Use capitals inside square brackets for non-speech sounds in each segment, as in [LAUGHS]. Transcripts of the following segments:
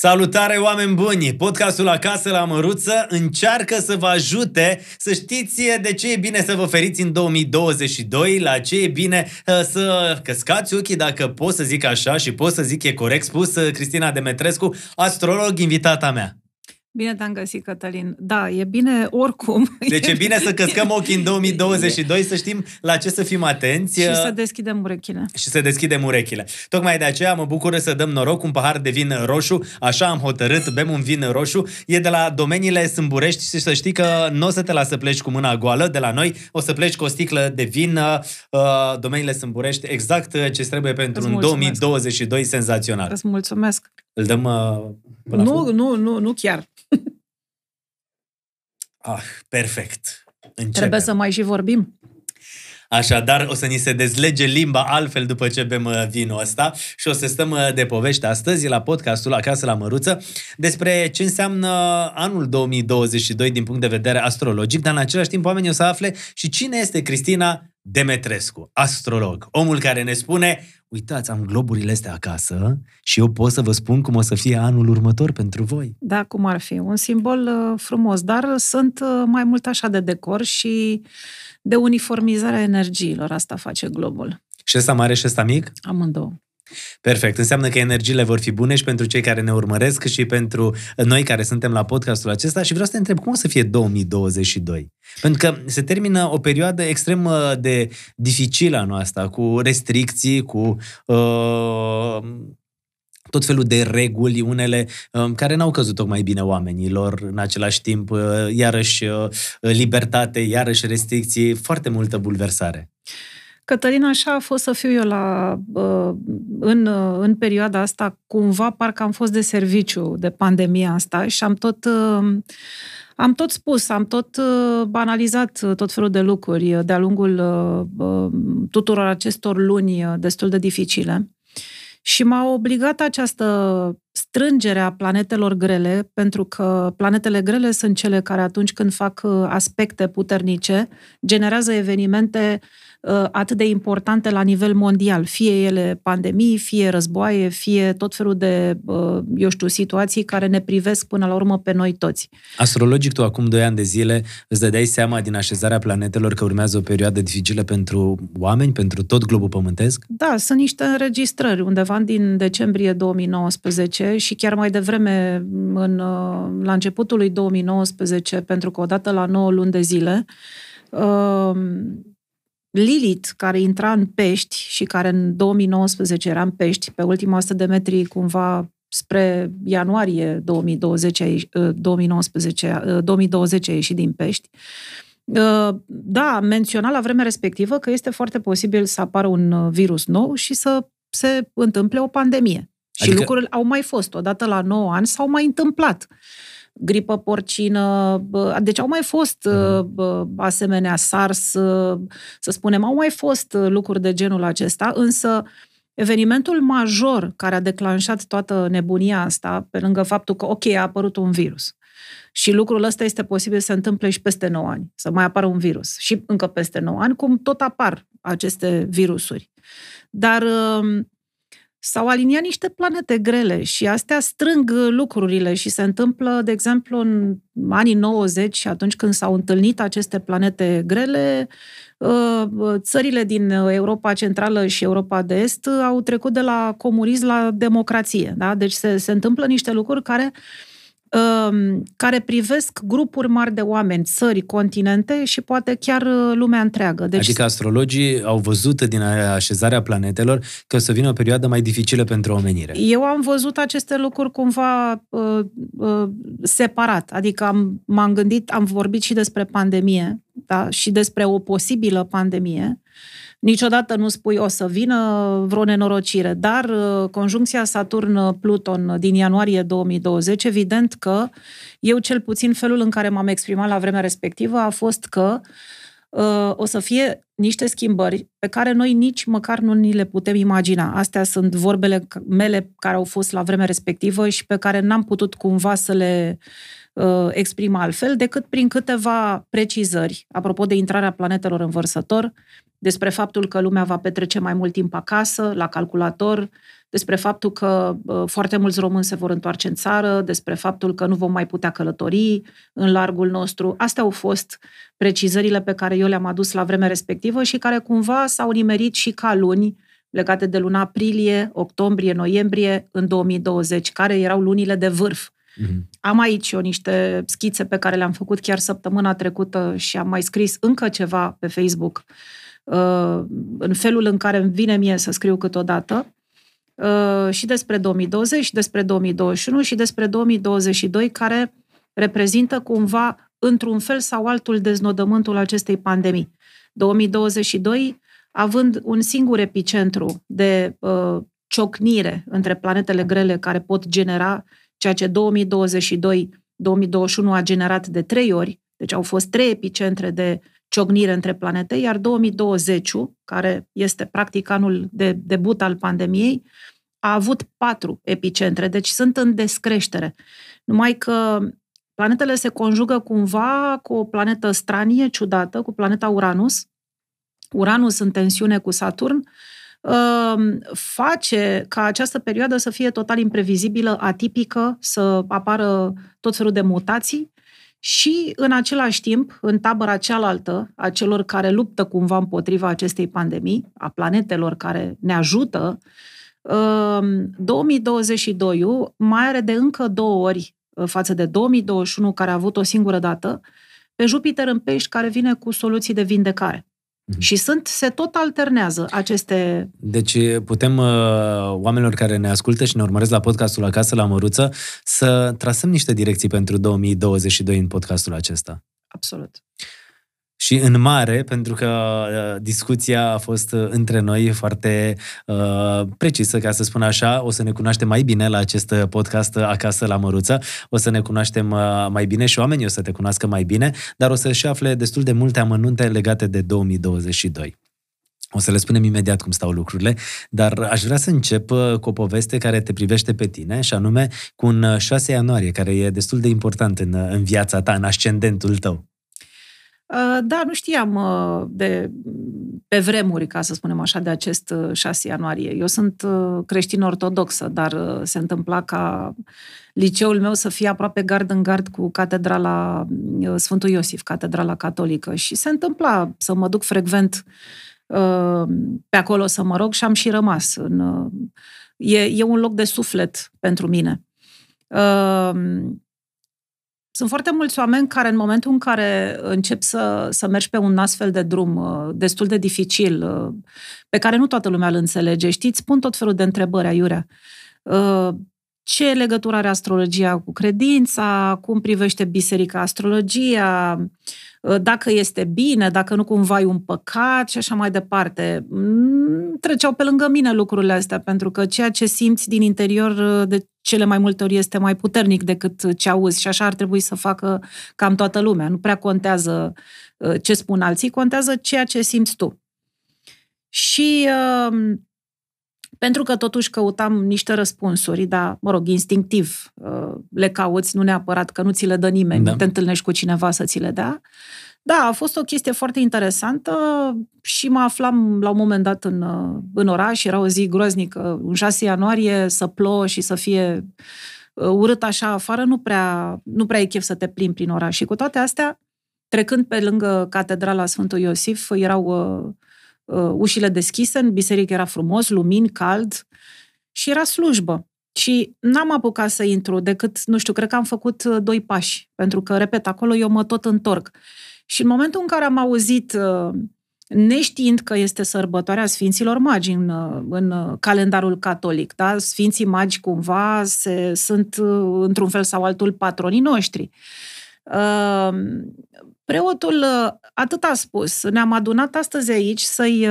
Salutare oameni buni! Podcastul Acasă la Măruță încearcă să vă ajute să știți de ce e bine să vă feriți în 2022, la ce e bine uh, să căscați ochii, dacă pot să zic așa și pot să zic e corect spus, uh, Cristina Demetrescu, astrolog invitata mea. Bine te-am găsit, Cătălin. Da, e bine oricum. Deci e bine să căscăm ochii în [LAUGHS] 2022, să știm la ce să fim atenți. Și să deschidem urechile. Și să deschidem urechile. Tocmai de aceea mă bucur să dăm noroc un pahar de vin roșu. Așa am hotărât, bem un vin roșu. E de la domeniile Sâmburești și să știi că nu o să te lasă să pleci cu mâna goală de la noi. O să pleci cu o sticlă de vin. Uh, domeniile Sâmburești, exact ce trebuie pentru un 2022 senzațional. Îți mulțumesc. Îl dăm uh, nu, nu, nu, nu chiar. Ah, perfect. Începem. Trebuie să mai și vorbim. Așadar, o să ni se dezlege limba altfel după ce bem uh, vinul ăsta și o să stăm uh, de poveste astăzi la podcastul Acasă la Măruță despre ce înseamnă anul 2022 din punct de vedere astrologic, dar în același timp oamenii o să afle și cine este Cristina Demetrescu, astrolog, omul care ne spune uitați, am globurile astea acasă și eu pot să vă spun cum o să fie anul următor pentru voi. Da, cum ar fi. Un simbol uh, frumos, dar sunt uh, mai mult așa de decor și de uniformizarea energiilor. Asta face globul. Și ăsta mare și ăsta mic? Amândouă. Perfect. Înseamnă că energiile vor fi bune și pentru cei care ne urmăresc și pentru noi care suntem la podcastul acesta și vreau să te întreb cum o să fie 2022? Pentru că se termină o perioadă extrem uh, de dificilă a noastră, cu restricții, cu uh, tot felul de reguli, unele uh, care n-au căzut tocmai bine oamenilor, în același timp, uh, iarăși uh, libertate, iarăși restricții, foarte multă bulversare. Cătălina, așa a fost să fiu eu la, în, în perioada asta, cumva parcă am fost de serviciu de pandemia asta și am tot, am tot spus, am tot analizat tot felul de lucruri de-a lungul tuturor acestor luni destul de dificile. Și m-a obligat această strângere a planetelor grele, pentru că planetele grele sunt cele care atunci când fac aspecte puternice, generează evenimente uh, Uh, atât de importante la nivel mondial, fie ele pandemii, fie războaie, fie tot felul de, uh, eu știu, situații care ne privesc până la urmă pe noi toți. Astrologic, tu acum doi ani de zile îți dădeai seama din așezarea planetelor că urmează o perioadă dificilă pentru oameni, pentru tot globul pământesc? Da, sunt niște înregistrări undeva din decembrie 2019 și chiar mai devreme în, uh, la începutul lui 2019, pentru că odată la 9 luni de zile, Lilith, care intra în pești și care în 2019 era în pești, pe ultima 100 de metri cumva spre ianuarie 2020, 2019, 2020 a ieșit din pești. Uh, da, menționa la vremea respectivă că este foarte posibil să apară un virus nou și să se întâmple o pandemie. Adică... Și lucrurile au mai fost. Odată la 9 ani s-au mai întâmplat. Uh, gripă porcină, deci au mai fost mm. asemenea SARS, să spunem, au mai fost lucruri de genul acesta, însă evenimentul major care a declanșat toată nebunia asta, pe lângă faptul că, ok, a apărut un virus, și lucrul ăsta este posibil să se întâmple și peste 9 ani, să mai apară un virus. Și încă peste 9 ani, cum tot apar aceste virusuri. Dar s-au aliniat niște planete grele și astea strâng lucrurile și se întâmplă, de exemplu, în anii 90, atunci când s-au întâlnit aceste planete grele, uh, țările din Europa Centrală și Europa de Est au trecut de la comunism la democrație. Da? Deci se, se întâmplă niște lucruri care uh, Um, care privesc grupuri mari de oameni, țări, continente și poate chiar uh, lumea întreagă. Deci... Adică astrologii au văzut din așezarea planetelor că o să vină o perioadă mai dificilă pentru omenire. Eu am văzut aceste lucruri cumva uh, uh, separat, adică am, m-am gândit, am vorbit și despre pandemie da? și despre o posibilă pandemie Niciodată nu spui o să vină vreo nenorocire, dar uh, conjuncția Saturn-Pluton din ianuarie 2020, evident că eu cel puțin felul în care m-am exprimat la vremea respectivă a fost că uh, o să fie niște schimbări pe care noi nici măcar nu ni le putem imagina. Astea sunt vorbele mele care au fost la vremea respectivă și pe care n-am putut cumva să le uh, exprim altfel decât prin câteva precizări, apropo de intrarea planetelor în vărsător, despre faptul că lumea va petrece mai mult timp acasă, la calculator, despre faptul că foarte mulți români se vor întoarce în țară, despre faptul că nu vom mai putea călători în largul nostru. Astea au fost precizările pe care eu le-am adus la vremea respectivă și care cumva s-au nimerit și ca luni legate de luna aprilie, octombrie, noiembrie în 2020, care erau lunile de vârf. Mm-hmm. Am aici eu niște schițe pe care le-am făcut chiar săptămâna trecută și am mai scris încă ceva pe Facebook uh, în felul în care îmi vine mie să scriu câteodată uh, și despre 2020, și despre 2021 și despre 2022, care reprezintă cumva, într-un fel sau altul, deznodământul acestei pandemii. 2022 având un singur epicentru de uh, ciocnire între planetele grele care pot genera ceea ce 2022 2021 a generat de trei ori, deci au fost trei epicentre de ciocnire între planete, iar 2020, care este practic anul de debut al pandemiei, a avut patru epicentre, deci sunt în descreștere. Numai că planetele se conjugă cumva cu o planetă stranie, ciudată, cu planeta Uranus, Uranus în tensiune cu Saturn, um, face ca această perioadă să fie total imprevizibilă, atipică, să apară tot felul de mutații și, în același timp, în tabăra cealaltă, a celor care luptă cumva împotriva acestei pandemii, a planetelor care ne ajută, 2022 um, mai are de încă două ori uh, față de 2021, care a avut o singură dată, pe Jupiter în pești, care vine cu soluții de vindecare. Mhm. Și sunt, se tot alternează aceste... Deci putem, uh, oamenilor care ne ascultă și ne urmăresc la podcastul Acasă la Măruță, să trasăm niște direcții pentru 2022 în podcastul acesta. Absolut și în mare, pentru că uh, discuția a fost uh, între noi foarte uh, precisă, ca să spun așa. O să ne cunoaștem mai bine la acest uh, podcast uh, Acasă la Măruță. O să ne cunoaștem uh, mai bine și oamenii o să te cunoască mai bine, dar o să-și afle destul de multe amănunte legate de 2022. O să le spunem imediat cum stau lucrurile, dar aș vrea să încep cu o poveste care te privește pe tine, și anume cu un 6 ianuarie, care e destul de important în, în viața ta, în ascendentul tău. Uh, da, nu știam uh, de, pe vremuri, ca să spunem așa, de acest 6 uh, ianuarie. Eu sunt creștin ortodoxă, dar se întâmpla ca liceul meu să fie aproape gard în gard cu catedrala Sfântul Iosif, catedrala catolică. Și se întâmpla să mă duc frecvent pe acolo să mă rog și am și rămas. În, e, e un loc de suflet pentru mine. Sunt foarte mulți oameni care în momentul în care încep să, să mergi pe un astfel de drum uh, destul de dificil, uh, pe care nu toată lumea îl înțelege, știți, pun tot felul de întrebări aiurea. Uh, ce legătură are astrologia cu credința, cum privește biserica astrologia, dacă este bine, dacă nu cumva e un păcat și așa mai departe. Mm, treceau pe lângă mine lucrurile astea, pentru că ceea ce simți din interior de cele mai multe ori este mai puternic decât ce auzi și așa ar trebui să facă cam toată lumea. Nu prea contează uh, ce spun alții, contează ceea ce simți tu. Și uh, pentru că totuși căutam niște răspunsuri, dar, mă rog, instinctiv uh, le cauți, nu neapărat că nu ți le dă nimeni, da. te întâlnești cu cineva să ți le dea. Da, a fost o chestie foarte interesantă și mă aflam la un moment dat în, în oraș, era o zi groaznică, un 6 ianuarie, să plouă și să fie uh, urât așa afară, nu prea, nu prea e chef să te plimbi prin oraș. Și cu toate astea, trecând pe lângă catedrala Sfântul Iosif, erau uh, uh, ușile deschise, în biserică era frumos, lumini, cald și era slujbă. Și n-am apucat să intru decât, nu știu, cred că am făcut uh, doi pași, pentru că, repet, acolo eu mă tot întorc. Și în momentul în care am auzit, uh, neștiind că este sărbătoarea Sfinților Magi în, uh, în calendarul catolic, da? Sfinții Magi cumva se, sunt într-un fel sau altul patronii noștri. Preotul atât a spus, ne-am adunat astăzi aici să-i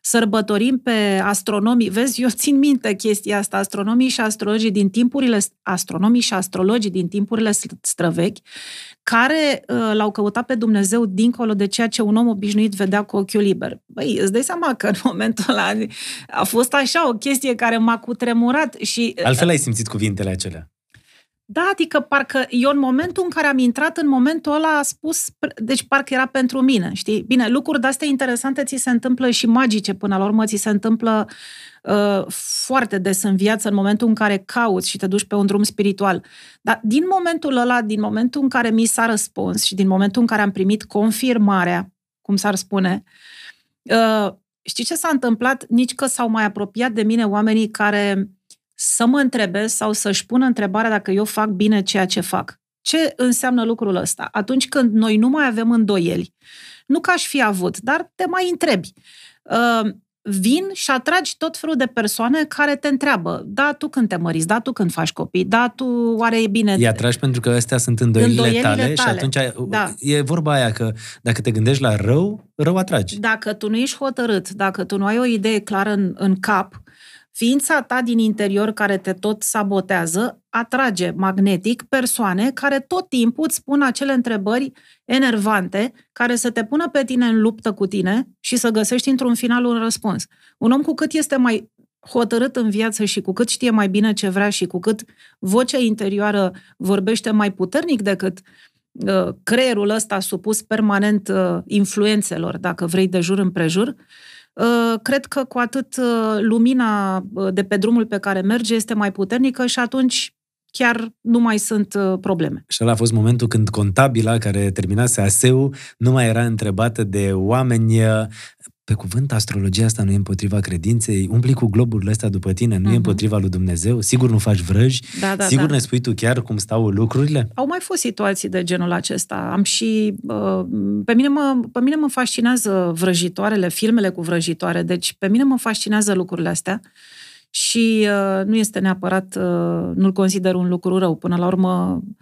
sărbătorim pe astronomii. Vezi, eu țin minte chestia asta, astronomii și astrologii din timpurile, astronomii și astrologii din timpurile străvechi, care uh, l-au căutat pe Dumnezeu dincolo de ceea ce un om obișnuit vedea cu ochiul liber. Băi, îți dai seama că în [LAUGHS] momentul ăla a fost așa o chestie care m-a cutremurat și... Altfel ai simțit cuvintele acelea. Da, adică parcă eu în momentul în care am intrat, în momentul ăla a spus, deci parcă era pentru mine, știi? Bine, lucruri de-astea interesante ți se întâmplă și magice până la urmă, ți se întâmplă uh, foarte des în viață, în momentul în care cauți și te duci pe un drum spiritual. Dar din momentul ăla, din momentul în care mi s-a răspuns și din momentul în care am primit confirmarea, cum s-ar spune, uh, știi ce s-a întâmplat? Nici că s-au mai apropiat de mine oamenii care să mă întrebe sau să-și pună întrebarea dacă eu fac bine ceea ce fac. Ce înseamnă lucrul ăsta? Atunci când noi nu mai avem îndoieli, nu că aș fi avut, dar te mai întrebi. Uh, vin și atragi tot felul de persoane care te întreabă, da, tu când te măriți, da, tu când faci copii, da, tu oare e bine... Îi atragi pentru că astea sunt îndoielile, Îndoielile tale, tale. și atunci Da. e vorba aia că dacă te gândești la rău, rău atragi. Dacă tu nu ești hotărât, dacă tu nu ai o idee clară în, în cap, ființa ta din interior care te tot sabotează atrage magnetic persoane care tot timpul îți spun acele întrebări enervante care să te pună pe tine în luptă cu tine și să găsești într-un final un răspuns. Un om cu cât este mai hotărât în viață și cu cât știe mai bine ce vrea și cu cât vocea interioară vorbește mai puternic decât uh, creierul ăsta supus permanent uh, influențelor, dacă vrei, de jur împrejur, uh, cred că cu atât uh, lumina uh, de pe drumul pe care merge este mai puternică și atunci chiar nu mai sunt uh, probleme. Și ăla a fost momentul când contabila care terminase ASEU nu mai era întrebată de oameni pe cuvânt, astrologia asta nu e împotriva credinței, umpli cu globurile astea după tine, nu uh-huh. e Mhm. împotriva lui Dumnezeu, sigur nu faci vrăji, Da, da, sigur da. ne spui tu chiar cum stau lucrurile? Au mai fost situații de genul acesta. Am și... uh, Pe mine mă, pe mine mă fascinează vrăjitoarele, filmele cu vrăjitoare, deci pe mine mă fascinează lucrurile astea și uh, nu este neapărat, uh, nu-l consider un lucru rău. Până la urmă, uh,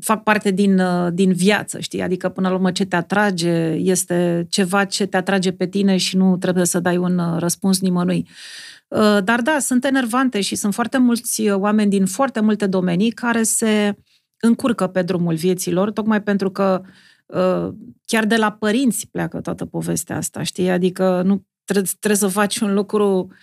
fac parte din, uh, din viață, știi? Adică, până la urmă, ce te atrage este ceva ce te atrage pe tine și nu trebuie să dai un uh, răspuns nimănui. Uh, Dar da, sunt enervante și sunt foarte mulți uh, oameni din foarte multe domenii care se încurcă pe drumul vieților, tocmai pentru că uh, chiar de la părinți pleacă toată povestea asta, știi? Adică nu trebuie, trebuie să faci un lucru uh,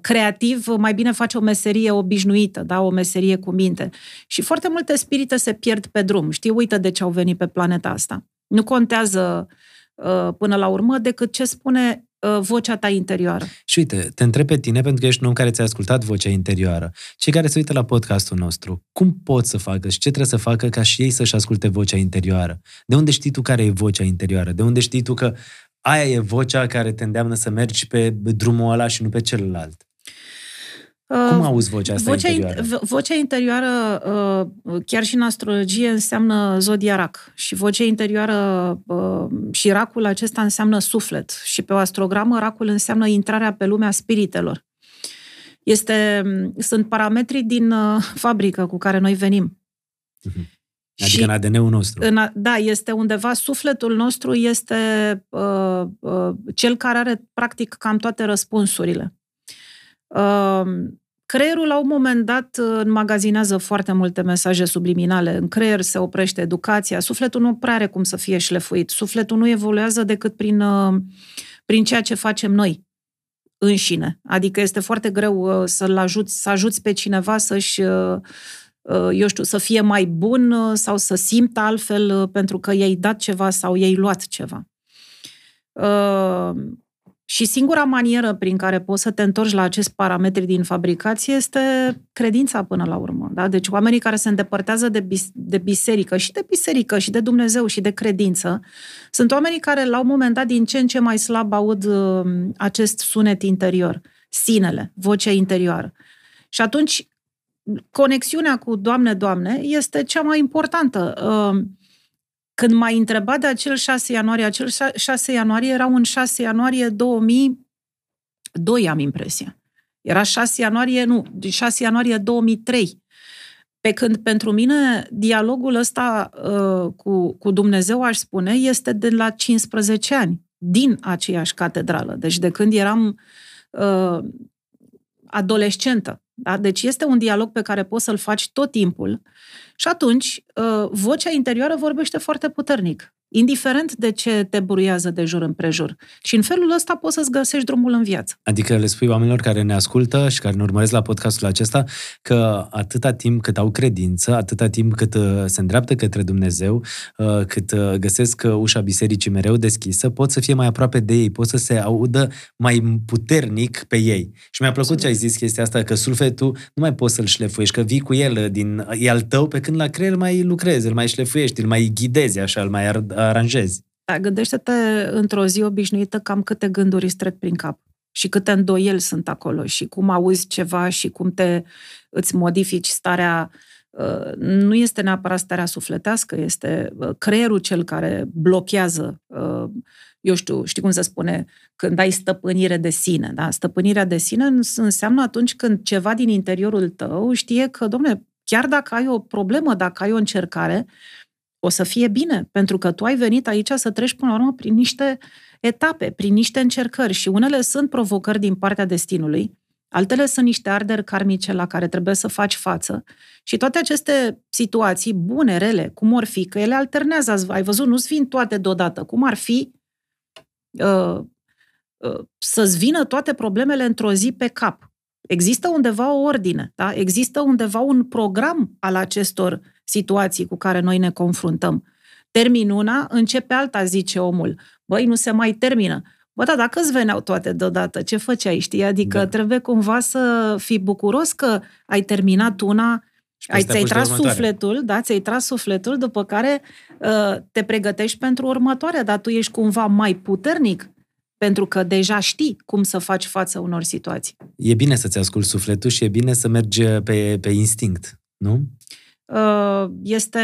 creativ, mai bine faci o meserie obișnuită, da? o meserie cu minte. Și foarte multe spirite se pierd pe drum. Știi, uită de ce au venit pe planeta asta. Nu contează uh, până la urmă decât ce spune uh, vocea ta interioară. Și uite, te întreb pe tine, pentru că ești un om care ți-a ascultat vocea interioară. Cei care se uită la podcastul nostru, cum pot să facă și ce trebuie să facă ca și ei să-și asculte vocea interioară? De unde știi tu care e vocea interioară? De unde știi tu că aia e vocea care te îndeamnă să mergi pe drumul ăla și nu pe celălalt? Cum Uh, auzi vocea asta vocea, interioară? vo- vocea interioară, uh, chiar și în astrologie, înseamnă zodia rac. Și vocea interioară uh, și racul acesta înseamnă suflet. Și pe o astrogramă, racul înseamnă intrarea pe lumea spiritelor. Este, sunt parametrii din uh, fabrică cu care noi venim. Adică Și- în ADN-ul nostru. În a, da, este undeva, sufletul nostru este uh, uh, cel care are practic cam toate răspunsurile. Uh, creierul la un moment dat uh, înmagazinează foarte multe mesaje subliminale. În creier se oprește educația. Sufletul nu prea are cum să fie șlefuit. Sufletul nu evoluează decât prin, uh, prin ceea ce facem noi înșine. Adică este foarte greu uh, să-l ajuți, să ajuți pe cineva să-și uh, uh, eu știu, să fie mai bun uh, sau să simtă altfel uh, pentru că i-ai dat ceva sau i-ai luat ceva. Uh, Și singura manieră prin care poți să te întorci la acest parametri din fabricație este credința până la urmă. Da? Deci oamenii care se îndepărtează de, bis- de biserică și de biserică și de Dumnezeu și de credință sunt oamenii care la un moment dat din ce în ce mai slab aud uh, acest sunet interior, sinele, vocea interioară. Și atunci conexiunea cu Doamne, Doamne este cea mai importantă. Uh, Când m-ai întrebat de acel 6 ianuarie, acel 6 ianuarie era un 6 ianuarie 2002, am impresia. Era 6 ianuarie, nu, 6 ianuarie 2003. Pe când pentru mine dialogul ăsta uh, cu, cu Dumnezeu, aș spune, este de la 15 ani, din aceeași catedrală. Deci de când eram uh, adolescentă. Da? Deci este un dialog pe care poți să-l faci tot timpul și atunci uh, vocea interioară vorbește foarte puternic. Indiferent de ce te buruiază de jur împrejur. Și în felul ăsta poți să-ți găsești drumul în viață. Adică le spui oamenilor care ne ascultă și care ne urmăresc la podcastul acesta că atâta timp cât au credință, atâta timp cât uh, se îndreaptă către Dumnezeu, uh, cât uh, găsesc ușa bisericii mereu deschisă, pot să fie mai aproape de ei, pot să se audă mai puternic pe ei. Și mi-a plăcut ce ai zis chestia asta, că sufletul nu mai poți să-l șlefuiești, că vii cu el, din, e al tău, pe când la creier mai lucrezi, îl mai șlefuiești, îl mai ghidezi așa, îl mai aranjezi. Da, gândește-te într-o zi obișnuită cam câte gânduri îți trec prin cap și câte îndoieli sunt acolo și cum auzi ceva și cum te îți modifici starea uh, nu este neapărat starea sufletească, este uh, creierul cel care blochează, uh, eu știu, știi cum se spune, când ai stăpânire de sine. Da? Stăpânirea de sine înseamnă atunci când ceva din interiorul tău știe că, domne, chiar dacă ai o problemă, dacă ai o încercare, o să fie bine, pentru că tu ai venit aici să treci până la urmă prin niște etape, prin niște încercări și unele sunt provocări din partea destinului, altele sunt niște arderi karmice la care trebuie să faci față și toate aceste situații, bune, rele, cum or fi, că ele alternează, ați văzut, nu-ți vin toate deodată, cum ar fi uh, uh, să-ți vină toate problemele într-o zi pe cap. Există undeva o ordine, da? există undeva un program al acestor situații cu care noi ne confruntăm. Termin una, începe alta, zice omul. Băi, nu se mai termină. Bă, da, dacă îți veneau toate deodată, ce făceai, știi? Adică da. trebuie cumva să fii bucuros că ai terminat una, ai, ți-ai tras sufletul, da, ți-ai tras sufletul, după care uh, te pregătești pentru următoarea, dar tu ești cumva mai puternic pentru că deja știi cum să faci față unor situații. E bine să-ți asculti sufletul și e bine să mergi pe, pe instinct, nu? Uh, este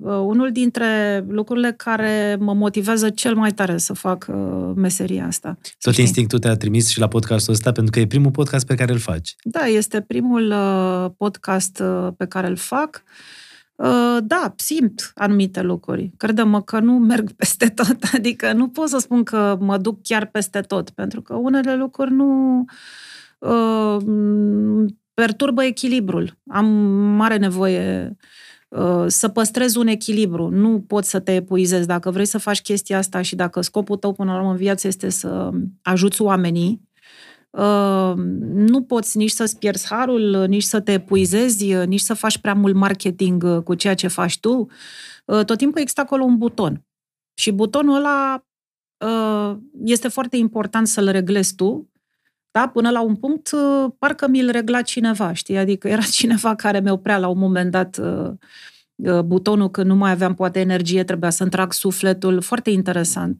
uh, unul dintre lucrurile care mă motivează cel mai tare să fac uh, meseria asta. Tot știi. instinctul te-a trimis și la podcastul ăsta pentru că e primul podcast pe care îl faci. Da, este primul podcast pe care îl fac. Da, simt anumite lucruri. Credem că nu merg [LAUGHS] peste tot, adică nu pot să spun că mă duc chiar peste tot, pentru că unele lucruri nu perturbă echilibrul. Am mare nevoie uh, să păstrez un echilibru. Nu poți să te epuizezi. Dacă vrei să faci chestia asta și dacă scopul tău până la urmă în viață este să ajuți oamenii, uh, nu poți nici să-ți pierzi harul, nici să te epuizezi, nici să faci prea mult marketing cu ceea ce faci tu. Uh, tot timpul există acolo un buton. Și butonul ăla este foarte important să-l reglezi tu da? Până la un punct, uh, parcă mi-l regla cineva, știi? Adică era [LAUGHS] cineva care mi oprea la un moment dat uh, uh, butonul când nu mai aveam poate energie, trebuia să-mi trag sufletul. Foarte interesant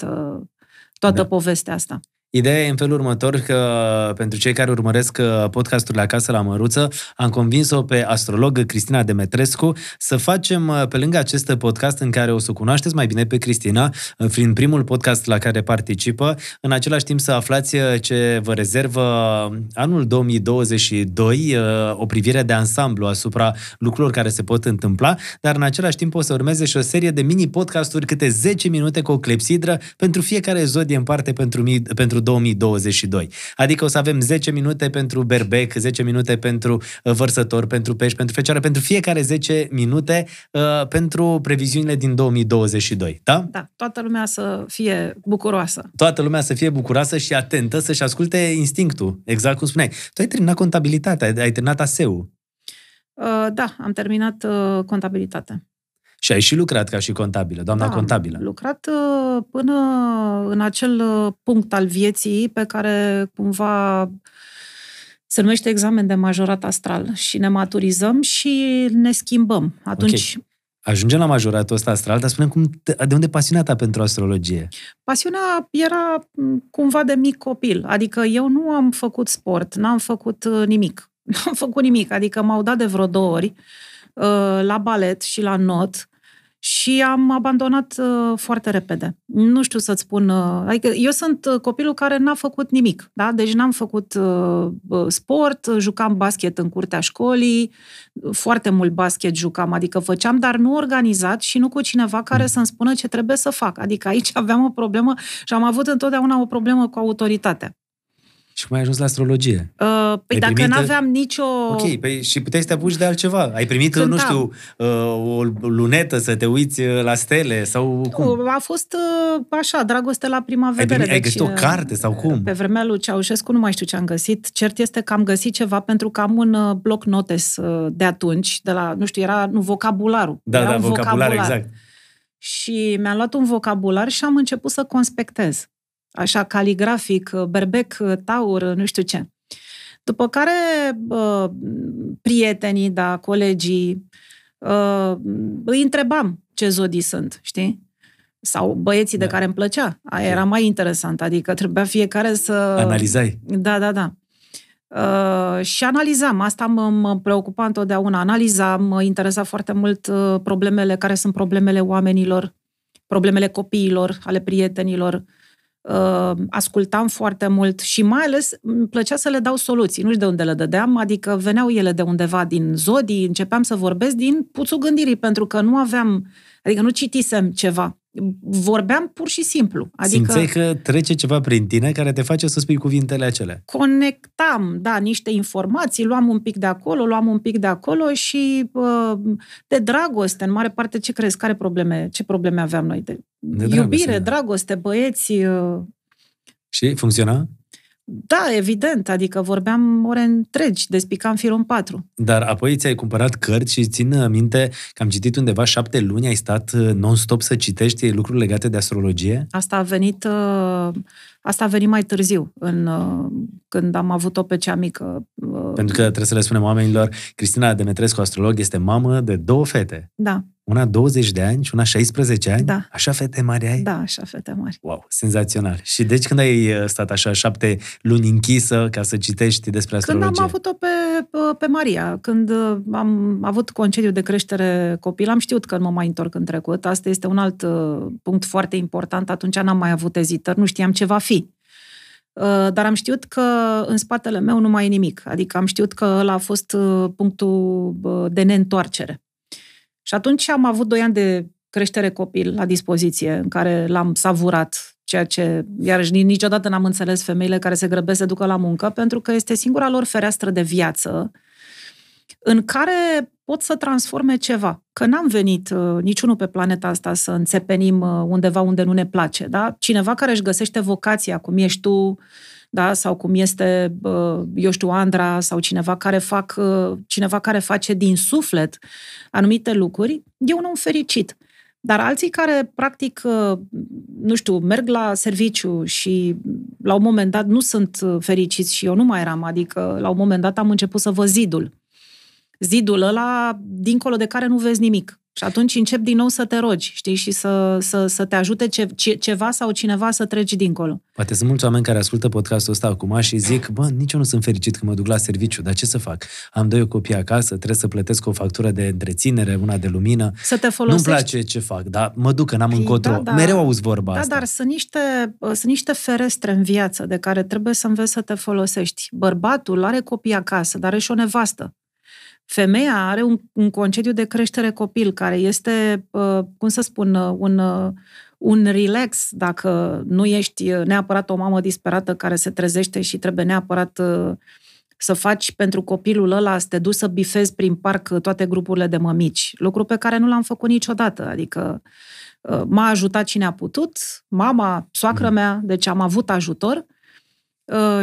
toată da. povestea asta. Ideea e în felul următor că pentru cei care urmăresc uh, podcasturile acasă la Măruță, am convins-o pe astrologă Cristina Demetrescu să facem uh, pe lângă acest podcast în care o să cunoașteți mai bine pe Cristina, uh, prin primul podcast la care participă, în același timp să aflați ce vă rezervă anul 2022, o privire de ansamblu asupra lucrurilor care se pot întâmpla, dar în același timp o să urmeze și o serie de mini-podcasturi câte 10 minute cu o clepsidră pentru fiecare zodie în parte pentru, pentru 2022. Adică o să avem 10 minute pentru berbec, 10 minute pentru uh, vărsător, pentru pești, pentru fecioară, pentru fiecare 10 minute uh, pentru previziunile din 2022. Da? Da, toată lumea să fie bucuroasă. Toată lumea să fie bucuroasă și atentă, să-și asculte instinctul, exact cum spuneai. Tu ai terminat contabilitatea, ai terminat ASEU. Uh, da, am terminat uh, contabilitatea. Și ai și lucrat ca și contabilă, doamna da, contabilă. Am lucrat uh, până în acel uh, punct al vieții pe care cumva se numește examen de majorat astral și ne maturizăm și ne schimbăm. Atunci okay. Ajungem la majoratul ăsta astral, dar spunem cum, de unde pasionata pentru astrologie? Pasiunea era cumva de mic copil. Adică eu nu am făcut sport, n-am făcut uh, nimic. [LAUGHS] N-am făcut nimic. Adică m-au dat de vreo două ori la balet și la not și am abandonat uh, foarte repede. Nu știu să-ți spun... Uh, adică eu sunt uh, copilul care n-a făcut nimic, da? Deci n-am făcut uh, sport, jucam basket în curtea școlii, foarte mult basket jucam, adică făceam, dar nu organizat și nu cu cineva care mm. să-mi spună ce trebuie să fac. Adică aici [LAUGHS] aveam o problemă și am avut întotdeauna o problemă cu autoritatea. Și cum ai ajuns la astrologie? Uh, păi Ai dacă primit- n-aveam nicio... Ok, păi și puteai să te apuci de altceva. Ai primit, Cântam. nu știu, uh, o lunetă să te uiți uh, la stele sau cum? Nu, a fost uh, așa, dragoste la prima Ai, vedere. primit, ai deci, găsit o uh, carte sau cum? Pe vremea lui Ceaușescu nu mai știu ce am găsit. Cert este că am găsit ceva pentru că am un uh, bloc notes uh, de atunci, de la, nu știu, era nu, vocabularul. Da, era da, un vocabular, exact. Și mi-am luat un vocabular și am început să conspectez. Așa, caligrafic, uh, berbec, uh, taur, uh, nu știu ce. După care uh, prietenii, da, colegii, uh, îi întrebam ce zodii sunt, știi? Sau băieții Da. de care îmi plăcea. Aia era mai interesant, adică trebuia fiecare să... Analizai. Da, da, da. Uh, și analizam, asta mă, mă preocupa întotdeauna, analizam, mă interesa foarte mult uh, problemele, care sunt problemele oamenilor, problemele copiilor, ale prietenilor, uh, ascultam foarte mult și mai ales îmi plăcea să le dau soluții, nu știu de unde le dădeam, adică veneau ele de undeva din zodii, începeam să vorbesc din puțul gândirii, pentru că nu aveam, adică nu citisem ceva, vorbeam pur și simplu. Adică Simțeai că trece ceva prin tine care te face să spui cuvintele acelea. conectam, da, niște informații, luam un pic de acolo, luam un pic de acolo și uh, de dragoste, în mare parte, ce crezi? Care probleme, ce probleme aveam noi? De, De dragoste, iubire, da. dragoste, băieți, uh, Și funcționa? Da, evident, adică vorbeam ore întregi, despicam firul în patru. Dar apoi ți-ai cumpărat cărți și țin minte că am citit undeva șapte luni, ai stat uh, non-stop să citești lucruri legate de astrologie? Asta a venit, uh, asta a venit mai târziu, în, uh, când am avut-o pe cea mică. Uh, Pentru că trebuie să le spunem oamenilor, Cristina Demetrescu, astrolog, este mamă de două fete. Da, Una 20 de ani și una 16 ani. Da. Așa fete mari ai? da, așa, fete mari. Wow, senzațional. Și deci când ai uh, stat așa șapte luni închisă ca să citești despre Când astrologie? am avut-o pe, pe Maria, când uh, am avut concediu de creștere copil, am știut că nu mă mai întorc în trecut. Asta este un alt uh, punct foarte important. Atunci n-am mai avut ezitări, nu știam ce va fi. Uh, Dar am știut că în spatele meu nu mai e nimic. Adică am știut că ăla a fost uh, punctul uh, de neîntoarcere. Și atunci am avut doi ani de creștere copil la dispoziție, în care l-am savurat, ceea ce, iarăși, ni- niciodată n-am înțeles femeile care se grăbesc să se ducă la muncă, pentru că este singura lor fereastră de viață în care pot să transforme ceva. Că n-am venit uh, niciunul pe planeta asta să înțepenim uh, undeva unde nu ne place, da? Cineva care își găsește vocația, cum ești tu, da? sau cum este, uh, eu știu, Andra, sau cineva care, fac, uh, cineva care face din suflet anumite lucruri, e un om fericit. Dar alții care, practic, uh, nu știu, merg la serviciu și la un moment dat nu sunt uh, fericiți și eu nu mai eram, adică la un moment dat am început să văd zidul. Zidul ăla dincolo de care nu vezi nimic. Și atunci încep din nou să te rogi, știi, și să, să, să te ajute ce, ce, ceva sau cineva să treci dincolo. Poate sunt mulți oameni care ascultă podcastul ăsta acum și zic, bă, nici eu nu sunt fericit când mă duc la serviciu, dar ce să fac? Am doi copii acasă, trebuie să plătesc o factură de întreținere, una de lumină. Să te Nu-mi folosești. place ce fac, dar mă duc, că n-am Păi, încotro. da, da. Mereu auzi vorba Da, asta. dar sunt niște, uh, sunt niște ferestre în viață de care trebuie să înveți să te folosești. Bărbatul are copii acasă, dar are și o nevastă. Femeia are un, un concediu de creștere copil, care este, uh, cum să spun, uh, un, uh, un relax dacă nu ești uh, neapărat o mamă disperată care se trezește și trebuie neapărat uh, să faci pentru copilul ăla, să te duci să bifezi prin parc uh, toate grupurile de mămici. Lucru pe care nu l-am făcut niciodată. Adică uh, m-a ajutat cine a putut, mama, soacră mea, deci am avut ajutor uh,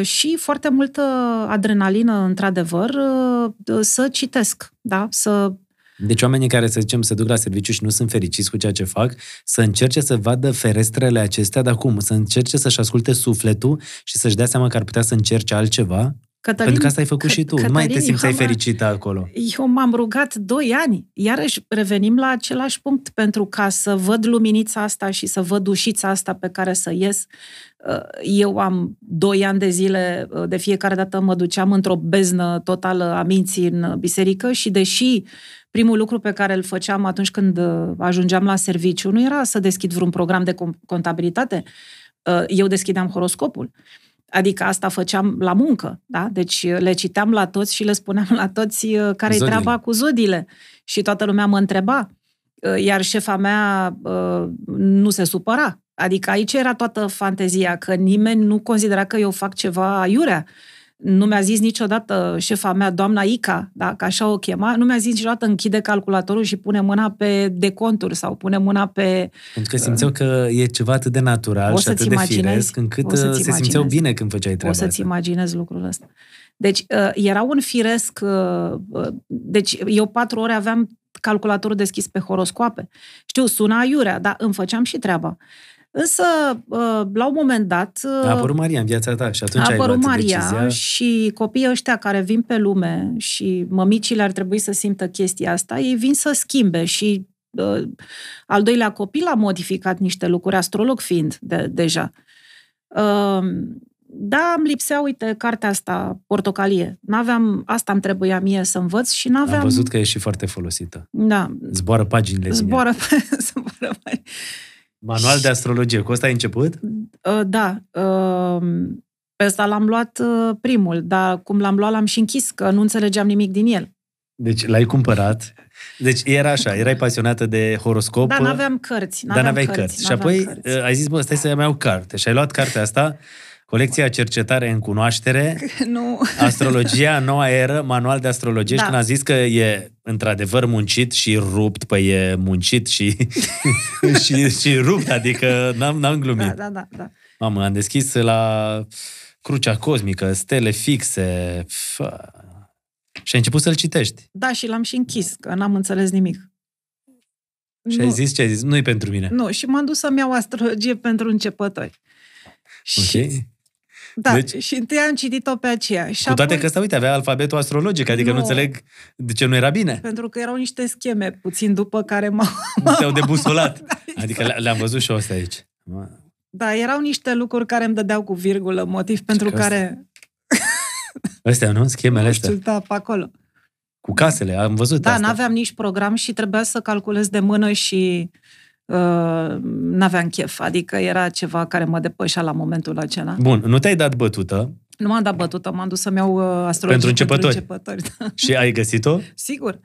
și foarte multă adrenalină, într-adevăr, uh, să citesc, da? Să Deci oamenii care, să zicem, se duc la serviciu și nu sunt fericiți cu ceea ce fac, să încerce să vadă ferestrele acestea, dar cum? Să încerce să-și asculte sufletul și să-și dea seama că ar putea să încerce altceva? Cătălin, Pentru că asta ai făcut și tu. nu mai te Cătălin, simțeai eu am- fericită acolo. Eu m-am rugat doi ani. Iarăși revenim la același punct pentru ca să văd luminița asta și să văd ușița asta pe care să ies. Uh, Eu am doi ani de zile, uh, de fiecare dată mă duceam într-o beznă totală a minții în biserică și deși primul lucru pe care îl făceam atunci când uh, ajungeam la serviciu nu era să deschid vreun program de com- contabilitate, uh, eu deschideam horoscopul. Adică asta făceam la muncă, da? Deci uh, le citeam la toți și le spuneam la toți uh, care-i Zodiile. treaba cu zodiile. Și toată lumea mă întreba. Uh, Iar șefa mea uh, nu se supăra. Adică aici era toată fantezia, că nimeni nu considera că eu fac ceva aiurea. Nu mi-a zis niciodată șefa mea, doamna Ica, da, că așa o chema, nu mi-a zis niciodată închide calculatorul și pune mâna pe deconturi sau pune mâna pe... Pentru că simțeau că e ceva atât de natural O și să-ți atât de imaginezi, firesc, încât o să-ți uh, se simțeau imaginezi. bine când făceai O treaba să-ți asta. imaginezi lucrul ăsta. Deci, uh, era un firesc... uh, uh, Deci, eu patru ore aveam calculatorul deschis pe horoscoape. Știu, sună aiurea, dar îmi făceam și treaba. Însă, uh, la un moment dat... uh, A apărut Maria în viața ta și atunci a ai luat apărut Maria decizia. și copiii ăștia care vin pe lume și mămicile ar trebui să simtă chestia asta, ei vin să schimbe și uh, al doilea copil a modificat niște lucruri, astrolog fiind de, deja. Uh, da, îmi lipsea, uite, cartea asta, portocalie. N-aveam, asta îmi trebuia mie să învăț și n-aveam... Am văzut că e și foarte folosită. Da, Zboară paginile din ea. zboară pe... [LAUGHS] zboară pe... Manual de astrologie. Cu asta ai început? Uh, Da, uh, pe ăsta l-am luat uh, primul, dar cum l-am luat, l-am și închis, că nu înțelegeam nimic din el. Deci l-ai cumpărat. Deci era așa, erai pasionată de horoscop. Dar n-aveam cărți. dar n-aveai cărți. Și n-aveam apoi cărți. uh, ai zis, bă, stai să mai iau carte. Și ai luat cartea asta, colecția Cercetare în Cunoaștere, [LAUGHS] Nu. Astrologia, noua eră, manual de astrologie Da. și când a zis că e într-adevăr muncit și rupt, păi e muncit și, [LAUGHS] și, și rupt, adică n-am, n-am glumit. Da, da, da, da. Mamă, am deschis la Crucea Cosmică, stele fixe, fă. și ai început să-l citești. Da, și l-am și închis, că n-am înțeles nimic. Și nu, ai zis ce ai zis? Nu-i pentru mine. Nu, și m-am dus să-mi iau astrologie pentru începători. Și, Ok? Da, Deci- și întâi am citit-o pe aceea. Și Cu toate apoi, că ăsta, uite, avea alfabetul astrologic, adică nu, Nu. înțeleg de ce nu era bine. Pentru că erau niște scheme puțin după care m-au... Te-au debusolat. [LAUGHS] Da, Adică le- le-am văzut și eu astea aici. Mă, Da, erau niște lucruri care îmi dădeau cu virgulă, motiv pentru că asta- care... Astea, nu? Schemele Nu astea. știu, da, pe acolo. Cu casele, am văzut Da, asta. n-aveam nici program și trebuia să calculez de mână și uh, n-aveam chef. Adică era ceva care mă depășea la momentul acela. Bun, nu te-ai dat bătută Nu m-am dat bătută, m-am dus să-mi iau uh, astrologie Pentru începători. Pentru începători da. și ai găsit-o? Sigur,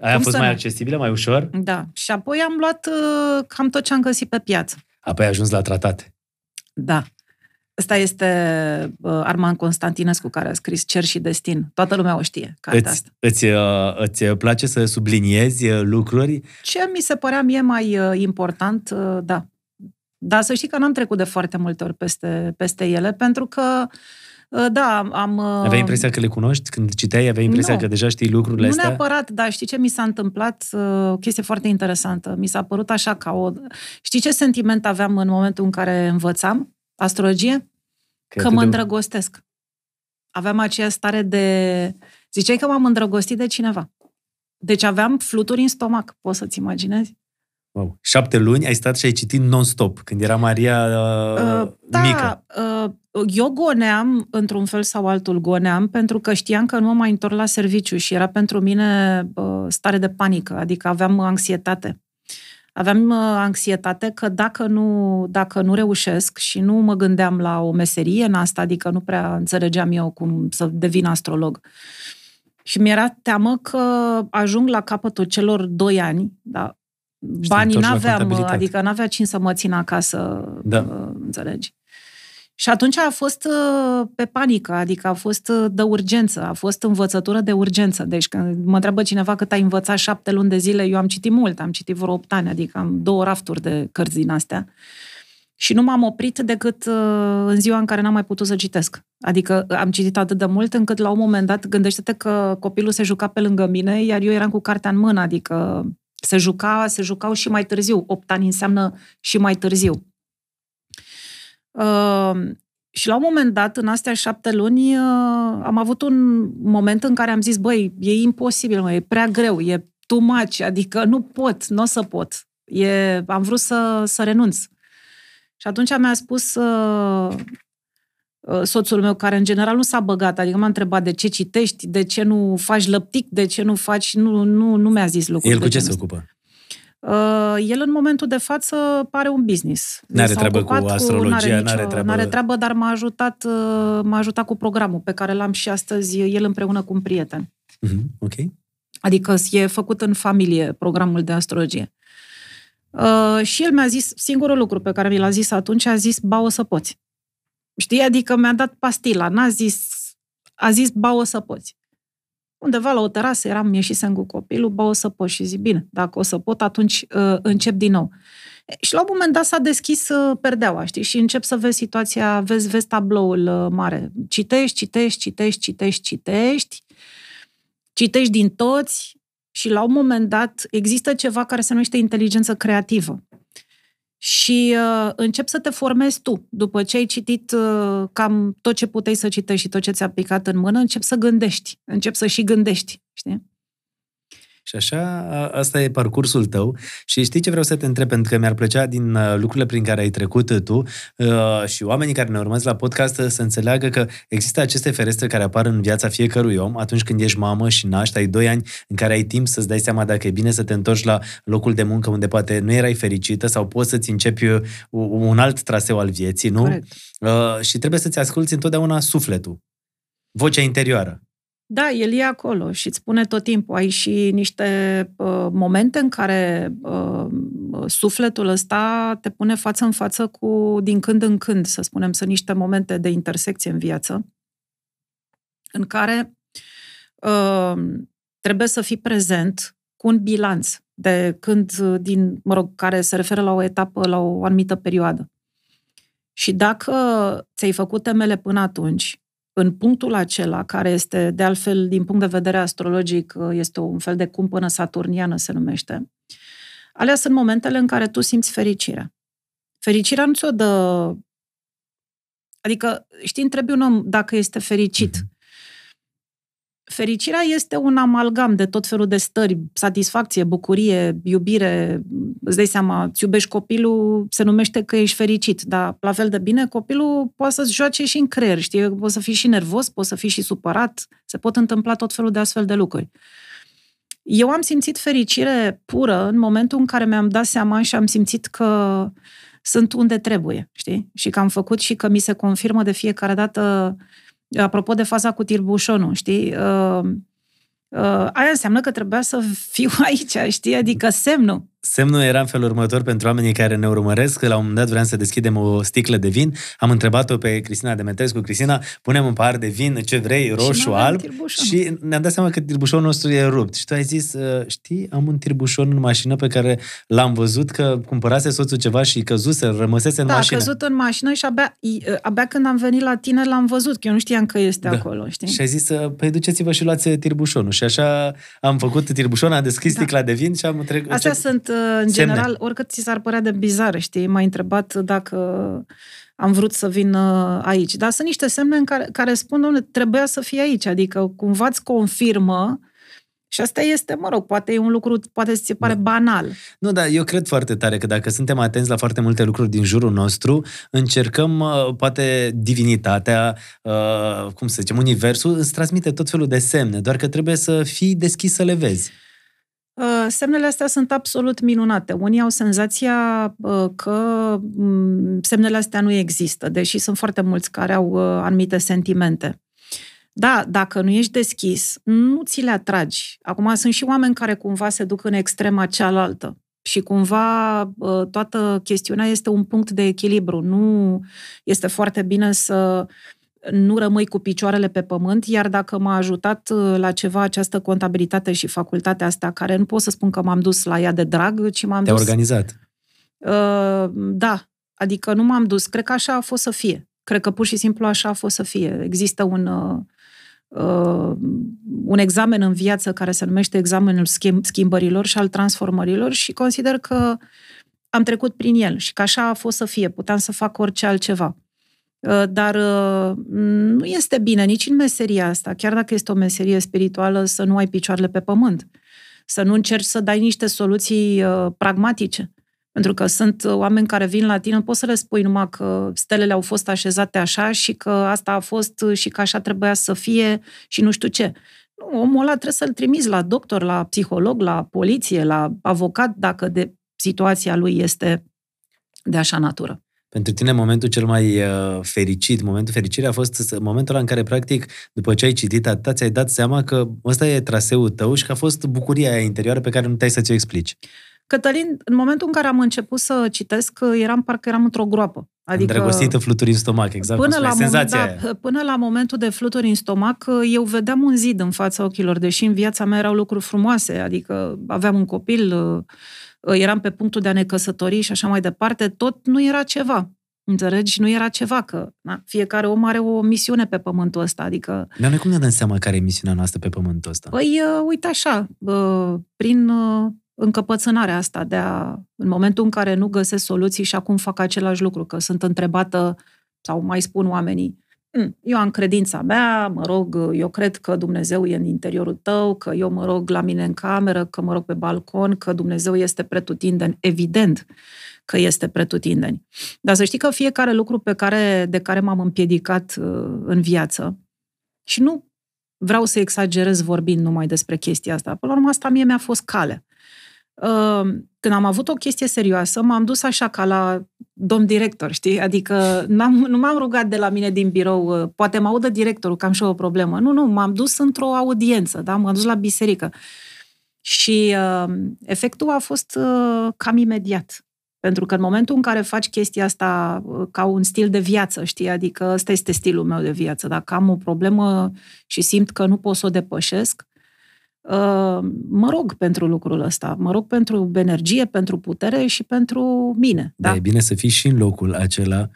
Aia a Cum fost să mai nu? accesibilă, mai ușor? da. Și apoi am luat uh, cam tot ce am găsit pe piață. Apoi ai ajuns la tratate. Da. Ăsta este uh, Arman Constantinescu care a scris Cer și Destin. Toată lumea o știe, cartea Îți, asta. îți, uh, îți place să subliniezi uh, lucruri? Ce mi se părea mie mai uh, important, uh, da. Dar să știi că n-am trecut de foarte multe ori peste, peste ele, pentru că, uh, da, am... uh, Aveai impresia că le cunoști? Când citeai, aveai impresia Nu. că deja știi lucrurile Nu astea? neapărat, dar știi ce mi s-a întâmplat? Uh, O chestie foarte interesantă. Mi s-a părut așa ca o... Știi ce sentiment aveam în momentul în care învățam astrologie? Că, atât mă de- îndrăgostesc. Aveam aceea stare de... Ziceai că m-am îndrăgostit de cineva. Deci aveam fluturi în stomac, poți să-ți imaginezi? Wow. Șapte luni ai stat și ai citit non-stop, când era Maria uh, Uh, da, mică. uh, eu goneam, într-un fel sau altul goneam, pentru că știam că nu mă mai întorc la serviciu și era pentru mine uh, stare de panică, adică aveam anxietate. Aveam uh, anxietate că dacă nu, dacă nu reușesc și nu mă gândeam la o meserie în asta, adică nu prea înțelegeam eu cum să devin astrolog. Și mi-era teamă că ajung la capătul celor doi ani, da, Și te banii întorci la n-aveam, contabilitate. adică n-avea cine să mă țin acasă, Da. uh, înțelegi? Și atunci a fost uh, pe panică, adică a fost uh, de urgență, a fost învățătură de urgență. Deci când mă întreabă cineva cât ai învățat șapte luni de zile, eu am citit mult, am citit vreo opt ani, adică am două rafturi de cărți din astea. Și nu m-am oprit decât uh, în ziua în care n-am mai putut să citesc. Adică am citit atât de mult încât la un moment dat gândește-te că copilul se juca pe lângă mine, iar eu eram cu cartea în mână, adică se juca, se jucau și mai târziu. Opt ani înseamnă și mai târziu. Uh, și la un moment dat, în astea șapte luni, uh, am avut un moment în care am zis, băi, e imposibil, mă, e prea greu, e too much, adică nu pot, nu o să pot. E, am vrut să, să renunț. Și atunci mi-a spus uh, uh, soțul meu, care în general nu s-a băgat, adică m-a întrebat de ce citești, de ce nu faci lăptic, de ce nu faci, nu, nu, nu mi-a zis lucruri. El de cu ce genul se ăsta. ocupă? Uh, el în momentul de față pare un business. N-are S-a treabă cu ocupat astrologia, n-are, n-are treabă- n-are treabă, dar m-a ajutat, uh, m-a ajutat cu programul pe care l-am și astăzi, el împreună cu un prieten. Mhm, ok. Adică e făcut în familie programul de astrologie. Uh, și el mi-a zis, singurul lucru pe care mi l-a zis atunci, a zis, ba o să poți. Știi? Adică mi-a dat pastila, n-a zis, a zis, ba o să poți. Undeva la o terasă eram, ieșisem cu copilul, ba o să pot și zic, bine, dacă o să pot, atunci uh, încep din nou. Și la un moment dat s-a deschis uh, perdeaua, știi, și încep să vezi situația, vezi, vezi tabloul uh, mare. Citești, citești, citești, citești, citești, citești din toți și la un moment dat există ceva care se numește inteligență creativă. Și uh, încep să te formezi tu. După ce ai citit uh, cam tot ce puteai să citești și tot ce ți-a picat în mână, încep să gândești. Încep să și gândești, știi? Și așa, asta e parcursul tău. Și știi ce vreau să te întreb? Pentru că mi-ar plăcea din uh, lucrurile prin care ai trecut tu uh, și oamenii care ne urmăesc la podcast să înțeleagă că există aceste ferestre care apar în viața fiecărui om atunci când ești mamă și naști, ai doi ani în care ai timp să-ți dai seama dacă e bine să te întorci la locul de muncă unde poate nu erai fericită sau poți să-ți începi uh, un alt traseu al vieții, nu? Corect. Și trebuie să-ți asculți întotdeauna sufletul, vocea interioară. Da, el e acolo și îți spune tot timpul. Ai și niște uh, momente în care uh, sufletul ăsta te pune față în față cu, din când în când, să spunem, sunt niște momente de intersecție în viață, în care uh, trebuie să fii prezent cu un bilanț de când, din, mă rog, care se referă la o etapă, la o anumită perioadă. Și dacă ți-ai făcut temele până atunci în punctul acela, care este, de altfel, din punct de vedere astrologic, este un fel de cumpănă saturniană, se numește, alea sunt momentele în care tu simți fericirea. Fericirea nu ți-o dă... Adică, știi, întrebi un om dacă este fericit. Mm-hmm fericirea este un amalgam de tot felul de stări, satisfacție, bucurie, iubire, îți dai seama, îți iubești copilul, se numește că ești fericit, dar la fel de bine copilul poate să-ți joace și în creier, știi, poți să fii și nervos, poți să fii și supărat, se pot întâmpla tot felul de astfel de lucruri. Eu am simțit fericire pură în momentul în care mi-am dat seama și am simțit că sunt unde trebuie, știi? Și că am făcut și că mi se confirmă de fiecare dată uh, apropo de faza cu tirbușonul, știi? Uh, uh, aia înseamnă că trebuia să fiu [LAUGHS] aici, știi? Adică semnul. Semnul era în felul următor pentru oamenii care ne urmăresc. La un moment dat vreau să deschidem o sticlă de vin. Am întrebat-o pe Cristina Demetescu. Cristina, punem un pahar de vin, ce vrei, roșu, și alb. Și ne-am dat seama că tirbușonul nostru e rupt. Și tu ai zis, ă, știi, am un tirbușon în mașină pe care l-am văzut că cumpărase soțul ceva și căzuse, rămăsese în da, mașină. Da, căzut în mașină și abia, abia când am venit la tine l-am văzut, că eu nu știam că este da. acolo, știi? Și ai zis, ă, păi duceți-vă și luați tirbușonul. Și așa am făcut tirbușon, am deschis da. sticla de vin și am trecut. Astea sunt în Semne. general, oricât ți s-ar părea de bizar, știi, m-ai întrebat dacă am vrut să vin uh, aici. Dar sunt niște semne în care, care spun, domnule, trebuia să fii aici, adică cumva îți confirmă și asta este, mă rog, poate e un lucru, poate ți se pare da. banal. Nu, dar eu cred foarte tare că dacă suntem atenți la foarte multe lucruri din jurul nostru, încercăm, uh, poate divinitatea, uh, cum să zicem, universul, îți transmite tot felul de semne, doar că trebuie să fii deschis să le vezi. Uh, semnele astea sunt absolut minunate. Unii au senzația uh, că mm, semnele astea nu există, deși sunt foarte mulți care au uh, anumite sentimente. Da, dacă nu ești deschis, nu ți le atragi. Acum sunt și oameni care cumva se duc în extrema cealaltă. Și cumva toată chestiunea este un punct de echilibru. Nu este foarte bine să nu rămâi cu picioarele pe pământ, iar dacă m-a ajutat uh, la ceva această contabilitate și facultatea asta, care nu pot să spun că m-am dus la ea de drag, ci m-am Te-a dus... organizat. Uh, da, adică nu m-am dus. Cred că așa a fost să fie. Cred că pur și simplu așa a fost să fie. Există un, uh, uh, un examen în viață care se numește examenul schimb, schimbărilor și al transformărilor și consider că am trecut prin el și că așa a fost să fie. Puteam să fac orice altceva. Uh, dar uh, nu este bine nici în meseria asta, chiar dacă este o meserie spirituală, să nu ai picioarele pe pământ. Să nu încerci să dai niște soluții uh, pragmatice. Pentru că sunt oameni care vin la tine, poți să le spui numai că stelele au fost așezate așa și că asta a fost și că așa trebuia să fie și nu știu ce. Nu, omul ăla trebuie să-l trimiți la doctor, la psiholog, la poliție, la avocat, dacă de situația lui este de așa natură. Pentru tine momentul cel mai uh, fericit, momentul fericirii a fost momentul ăla în care, practic, după ce ai citit atâta, ți-ai dat seama că ăsta e traseul tău și că a fost bucuria aia interioară pe care nu te-ai să ți-o explici. Cătălin, în momentul în care am început să citesc, eram parcă eram într-o groapă. Adică, Îndrăgostită fluturi în stomac, exact până cum la, spune, moment, senzația da, până la momentul de fluturi în stomac, eu vedeam un zid în fața ochilor, deși în viața mea erau lucruri frumoase, adică aveam un copil, eram pe punctul de a ne căsători și așa mai departe, tot nu era ceva. Înțelegi? Nu era ceva, că na, fiecare om are o misiune pe pământul ăsta, adică... Dar noi cum ne dăm seama care e misiunea noastră pe pământul ăsta? Păi, uh, uite așa, uh, prin uh, încăpățânarea asta de a, în momentul în care nu găsesc soluții și acum fac același lucru, că sunt întrebată, sau mai spun oamenii, hm, eu am credința mea, mă rog, eu cred că Dumnezeu e în interiorul tău, că eu mă rog la mine în cameră, că mă rog pe balcon, că Dumnezeu este pretutindeni, evident că este pretutindeni. Dar să știi că fiecare lucru pe care, de care m-am împiedicat uh, în viață, și nu vreau să exagerez vorbind numai despre chestia asta, până la urmă asta mie mi-a fost cale. Uh, când am avut o chestie serioasă, m-am dus așa ca la domn director, știi? Adică n-am, nu m-am rugat de la mine din birou, uh, poate mă audă directorul că am și eu o problemă. Nu, nu, m-am dus într-o audiență, da? M-am dus la biserică. Și uh, efectul a fost uh, cam imediat. Pentru că în momentul în care faci chestia asta uh, ca un stil de viață, știi, adică ăsta este stilul meu de viață, dacă am o problemă și simt că nu pot să o depășesc, uh, mă rog pentru lucrul ăsta, mă rog pentru energie, pentru putere și pentru mine. Da, da e bine să fii și în locul acela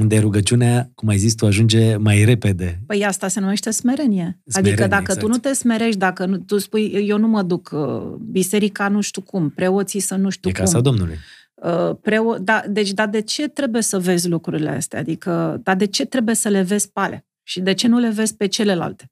unde rugăciunea, cum ai zis tu, ajunge mai repede. Păi asta se numește smerenie. smerenie adică dacă exact. tu nu te smerești, dacă nu, tu spui, eu nu mă duc, uh, biserica nu știu cum, preoții să nu știu e cum. E casa Domnului. Uh, preo, da, deci, dar de ce trebuie să vezi lucrurile astea? Adică, dar de ce trebuie să le vezi pe ale? Și de ce nu le vezi pe celelalte?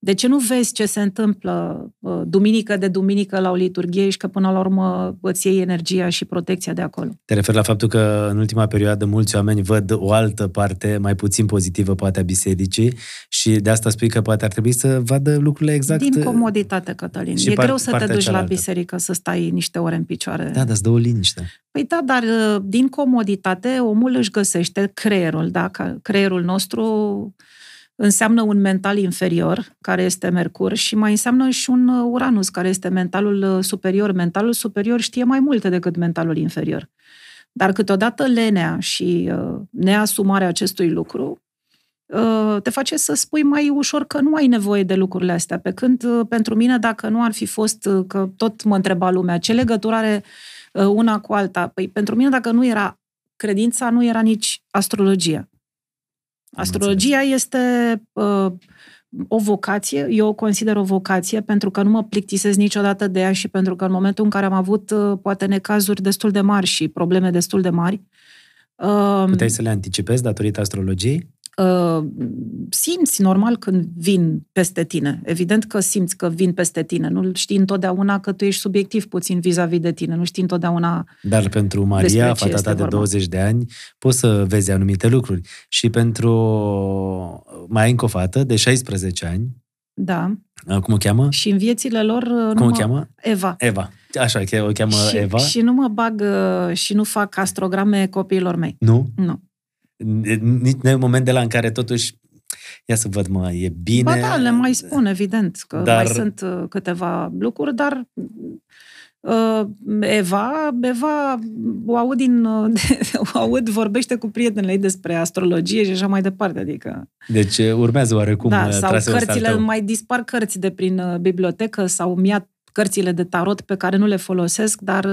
De ce nu vezi ce se întâmplă uh, duminică de duminică la o liturghie și că până la urmă îți iei energia și protecția de acolo? Te refer la faptul că în ultima perioadă mulți oameni văd o altă parte mai puțin pozitivă poate a bisericii și de asta spui că poate ar trebui să vadă lucrurile exact... Din comoditate, Cătălin. E par, greu să te duci cealaltă. la biserică să stai niște ore în picioare. Da, dar îți dă o liniște. Păi da, dar uh, din comoditate omul își găsește creierul, da? Creierul nostru înseamnă un mental inferior, care este Mercur, și mai înseamnă și un uh, Uranus, care este mentalul uh, superior. Mentalul superior știe mai multe decât mentalul inferior. Dar câteodată lenea și uh, neasumarea acestui lucru uh, te face să spui mai ușor că nu ai nevoie de lucrurile astea. Pe când, uh, pentru mine, dacă nu ar fi fost, uh, că tot mă întreba lumea, ce legătură are uh, una cu alta? Păi, pentru mine, dacă nu era credința, nu era nici astrologia. Astrologia este uh, o vocație, eu o consider o vocație pentru că nu mă plictisesc niciodată de ea și pentru că în momentul în care am avut uh, poate necazuri destul de mari și probleme destul de mari. Uh, Puteai să le anticipezi datorită astrologiei? Uh, simți normal când vin peste tine. Evident că simți că vin peste tine. Nu știi întotdeauna că tu ești subiectiv puțin vis-a-vis de tine. Nu știi întotdeauna Dar pentru Maria, fata ta de 20 de ani, poți să vezi anumite lucruri. Și pentru mai ai încă o fată de 16 ani. Da. Uh, cum o cheamă? Și în viețile lor... Uh, cum o cheamă? Eva. Eva. Așa, o cheamă și, Eva. Și nu mă bag și nu fac astrograme copiilor mei. Nu? Nu nici nu e moment de la în care totuși ia să văd, mă, e bine. Ba da, le mai spun, evident, că dar... mai sunt uh, câteva lucruri, dar uh, Eva, Eva o aud, din, uh, [LAUGHS] o aud, vorbește cu prietenele ei despre astrologie și așa mai departe, adică... Deci uh, urmează oarecum Da, sau cărțile, mai dispar cărți de prin uh, bibliotecă sau mi-a cărțile de tarot pe care nu le folosesc, dar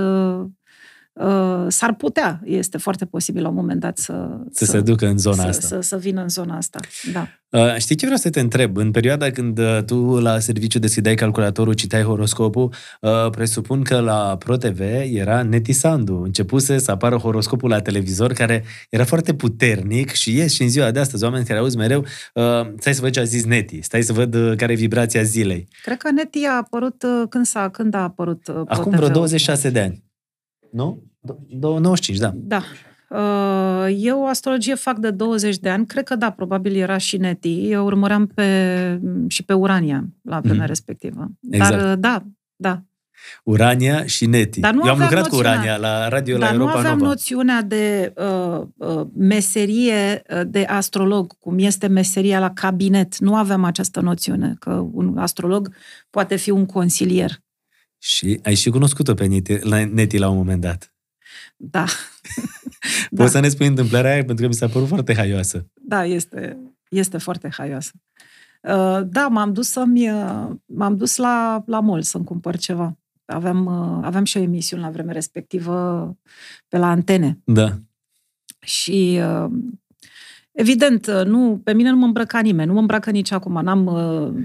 uh, Uh, s-ar putea, este foarte posibil la un moment dat să... Să, să se ducă în zona să, asta. Să, să vină în zona asta, da. Uh, știi ce vreau să te întreb? În perioada când uh, tu la serviciu deschideai calculatorul, citeai horoscopul, uh, presupun că la ProTV era Netisandu. Începuse să apară horoscopul la televizor, care era foarte puternic și ies și în ziua de astăzi oameni care auzi mereu, uh, stai să văd ce a zis Neti, stai să văd uh, care e vibrația zilei. Cred că Neti a apărut uh, când, s-a, când a apărut uh, Acum vreo 26 de ani. Nu? 95, da. Da. Uh, eu astrologie fac de 20 de ani. Cred că da, probabil era și Neti. Eu urmăream pe, și pe Urania la vremea mm. respectivă. Exact. Dar uh, da, da. Urania și Neti. Dar nu Eu am lucrat noțiunea, cu Urania la radio la Europa Dar nu aveam Nova. noțiunea de uh, uh, meserie de astrolog, cum este meseria la cabinet. Nu aveam această noțiune, că un astrolog poate fi un consilier. Și ai și cunoscut-o pe Neti la, Neti la un moment dat. Da. [LAUGHS] Poți da. să ne spui întâmplarea aia, pentru că mi s-a părut foarte haioasă. Da, este, este foarte haioasă. Uh, da, m-am dus, să-mi, uh, m-am dus la, la mall să-mi cumpăr ceva. Aveam, uh, aveam și o emisiune la vremea respectivă pe la antene. Da. Și Evident, nu, pe mine nu mă îmbrăca nimeni, nu mă îmbracă nici acum, n-am,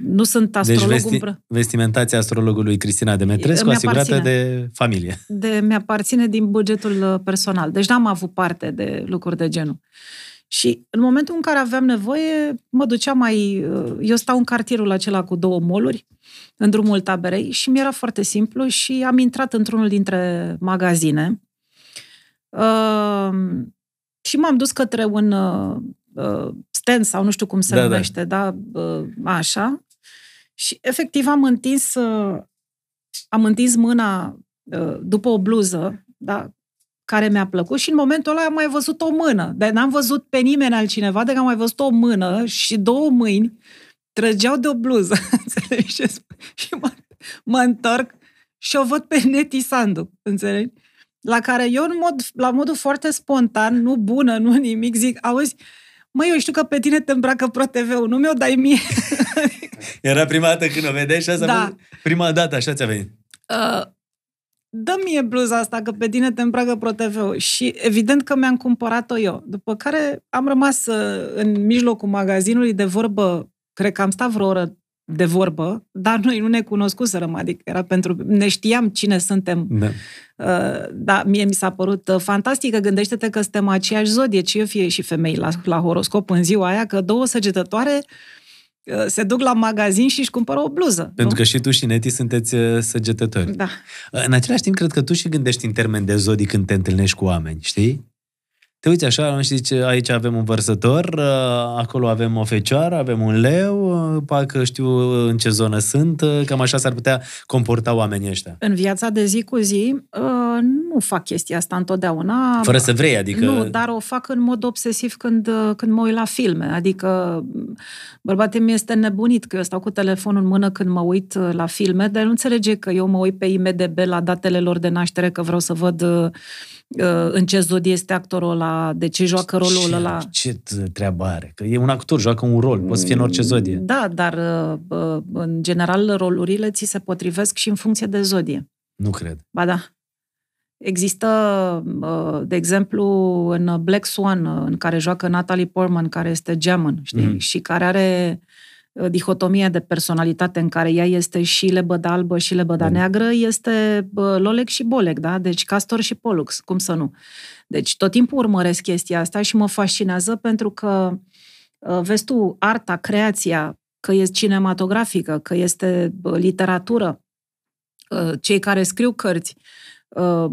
nu sunt astrolog. Deci vesti, îmbră... vestimentația astrologului Cristina Demetrescu asigurată de familie. De, mi-aparține din bugetul personal. Deci n-am avut parte de lucruri de genul. Și în momentul în care aveam nevoie, mă duceam mai... Eu stau în cartierul acela cu două moluri, în drumul taberei, și mi-era foarte simplu și am intrat într-unul dintre magazine uh, și m-am dus către un uh, stand sau nu știu cum se da, da. numește, da, da uh, așa. Și efectiv am întins, uh, am întins mâna uh, după o bluză, da, care mi-a plăcut și în momentul ăla am mai văzut o mână. Dar n-am văzut pe nimeni altcineva, decât am mai văzut o mână și două mâini trăgeau de o bluză. [LAUGHS] Înțelegi? și mă, mă întorc și o văd pe Neti Sandu, înțelegi? La care eu, în mod, la modul foarte spontan, nu bună, nu nimic, zic, auzi, măi, eu știu că pe tine te îmbracă ProTV-ul, nu mi-o dai mie. [LAUGHS] Era prima dată când o vedeai și asta da. prima dată, așa ți-a venit. Uh, dă mie bluza asta, că pe tine te îmbracă ProTV-ul. Și evident că mi-am cumpărat-o eu. După care am rămas uh, în mijlocul magazinului de vorbă, cred că am stat vreo oră de vorbă, dar noi nu ne cunoscuserăm, adică era pentru... Ne știam cine suntem. Da. Uh, da, mie mi s-a părut uh, fantastică. Gândește-te că suntem aceeași zodie, ce fie și femei la, la horoscop în ziua aia, că două săgetătoare uh, Uh, se duc la magazin și își cumpără o bluză. Pentru nu? că și tu și Neti sunteți uh, săgetători. Da. Uh, în același timp, cred că tu și gândești în termen de zodii când te întâlnești cu oameni, știi? Te uiți așa și zici, aici avem un vărsător, acolo avem o fecioară, avem un leu, parcă știu în ce zonă sunt, cam așa s-ar putea comporta oamenii ăștia. În viața de zi cu zi nu fac chestia asta întotdeauna. Fără să vrei, adică... Nu, dar o fac în mod obsesiv când, când mă uit la filme. Adică bărbatul mi este nebunit că eu stau cu telefonul în mână când mă uit la filme, dar nu înțelege că eu mă uit pe IMDB la datele lor de naștere, că vreau să văd Uh, în ce zodie este actorul ăla, de ce joacă rolul ce, ăla. Ce treabă are? Că e un actor, joacă un rol, poate să fie în orice zodie. Da, dar uh, uh, în general rolurile ți se potrivesc și în funcție de zodie. Nu cred. Ba da. Există, de exemplu, în Black Swan, în care joacă Natalie Portman, care este Gemini, știi? Mm. Și care are Uh, dihotomia de personalitate în care ea este și lebăda albă și lebăda mm. neagră, este Lolec și Bolec, da? Deci Castor și Pollux, cum să nu? Deci tot timpul urmăresc chestia asta și mă fascinează pentru că uh, vezi tu, arta, creația, că este cinematografică, că este literatură, uh, cei care scriu cărți, Uh,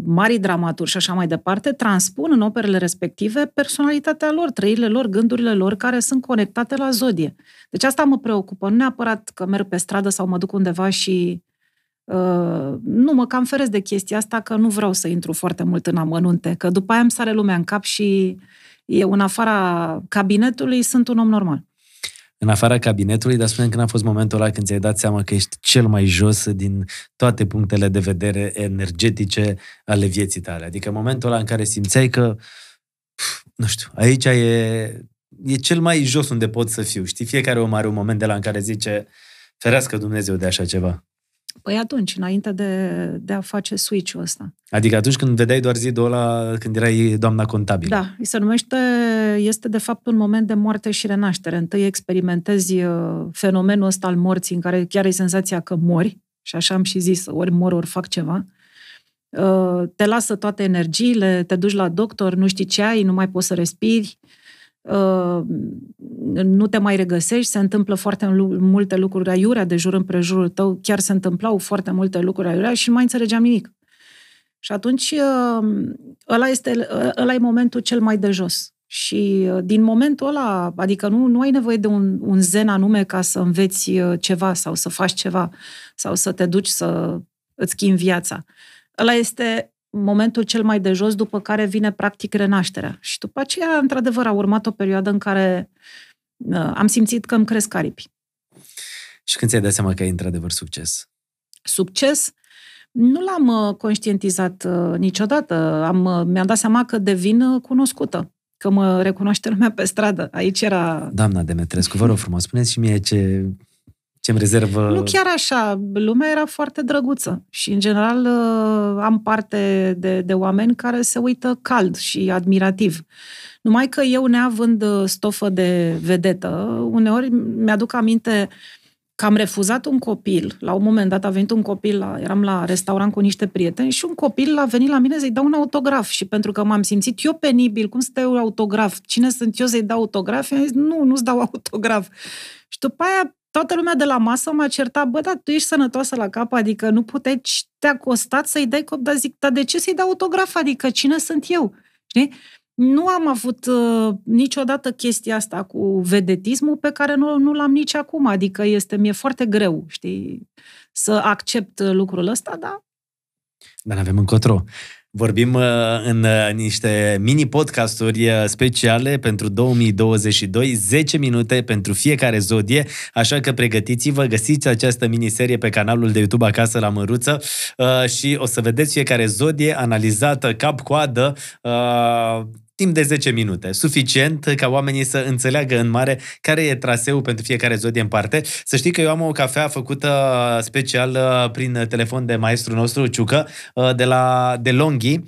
mari dramaturi și așa mai departe, transpun în operele respective personalitatea lor, trăirile lor, gândurile lor, care sunt conectate la zodie. Deci asta mă preocupă. Nu neapărat că merg pe stradă sau mă duc undeva și uh, nu, mă cam feresc de chestia asta, că nu vreau să intru foarte mult în amănunte, că după aia îmi sare lumea în cap și eu în afara cabinetului sunt un om normal în afara cabinetului, dar spune când a fost momentul ăla când ți-ai dat seama că ești cel mai jos din toate punctele de vedere energetice ale vieții tale. Adică momentul ăla în care simțeai că, nu știu, aici e, e cel mai jos unde pot să fiu. Știi, fiecare om are un moment de la în care zice, ferească Dumnezeu de așa ceva. Păi atunci, înainte de, de a face switch-ul ăsta. Adică atunci când vedeai doar zidul ăla, când erai doamna contabilă. Da, se numește, este de fapt un moment de moarte și renaștere. Întâi experimentezi uh, fenomenul ăsta al morții, în care chiar ai senzația că mori, și așa am și zis, ori mor, ori fac ceva. Uh, te lasă toate energiile, te duci la doctor, nu știi ce ai, nu mai poți să respiri, Uh, nu te mai regăsești, se întâmplă foarte multe lucruri aiurea de jur împrejurul tău, chiar se întâmplau foarte multe lucruri aiurea și nu mai înțelegeam nimic. Și atunci uh, ăla, este, ăla e momentul cel mai de jos. Și uh, din momentul ăla, adică nu, nu ai nevoie de un, un zen anume ca să înveți ceva sau să faci ceva sau să te duci să îți schimbi viața. Ăla este momentul cel mai de jos, după care vine practic renașterea. Și după aceea, într-adevăr, a urmat o perioadă în care uh, am simțit că îmi cresc aripi. Și când ți-ai dat seama că ai într-adevăr succes? Succes? Nu l-am conștientizat niciodată. Am, mi-am dat seama că devin cunoscută că mă recunoaște lumea pe stradă. Aici era... Doamna Demetrescu, vă rog frumos, spuneți și mie ce, ce-mi rezervă... Nu chiar așa. Lumea era foarte drăguță și, în general, uh, am parte de, de oameni care se uită cald și admirativ. Numai că eu, neavând uh, stofă de vedetă, uneori mi-aduc aminte că am refuzat un copil. La un moment dat a venit un copil, la, eram la restaurant cu niște prieteni și un copil a venit la mine să-i dau un autograf. Și pentru că m-am simțit eu penibil, cum să dau autograf? Cine sunt eu să-i dau autograf? I-am zis, nu, nu-ți dau autograf. Și după aia toată lumea de la masă m-a certat, bă, dar tu ești sănătoasă la cap, adică nu puteai, te-a costat să-i dai cop, dar zic, dar de ce să-i dau autograf? Adică cine sunt eu? Știi? Nu am avut uh, niciodată chestia asta cu vedetismul pe care nu, nu l-am nici acum. Adică este, mi-e foarte greu, știi, să accept lucrul ăsta, dar... Dar avem încotro. Vorbim uh, în uh, niște mini-podcasturi uh, speciale pentru 2022, 10 minute pentru fiecare zodie, așa că pregătiți-vă, găsiți această miniserie pe canalul de YouTube Acasă la Măruță și o să vedeți fiecare zodie analizată cap-coadă timp de 10 minute. Suficient ca oamenii să înțeleagă în mare care e traseul pentru fiecare zodie în parte. Să știi că eu am o cafea făcută special uh, prin telefon de maestru nostru, Ciucă, uh, de la de Longhi,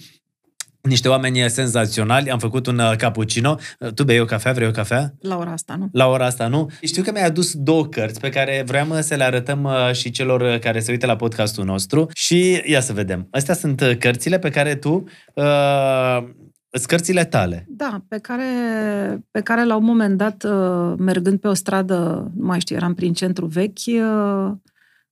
niște oameni senzaționali, am făcut un uh, cappuccino. Tu bei o cafea? Vrei o cafea? La ora asta, nu? La ora asta, nu? Știu că mi-ai adus două cărți pe care vreau să le arătăm și celor care se uită la podcastul nostru și ia să vedem. Astea sunt cărțile pe care tu uh, cărțile tale. Da, pe care, pe care la un moment dat, uh, mergând pe o stradă, nu mai știu, eram prin centru vechi, uh,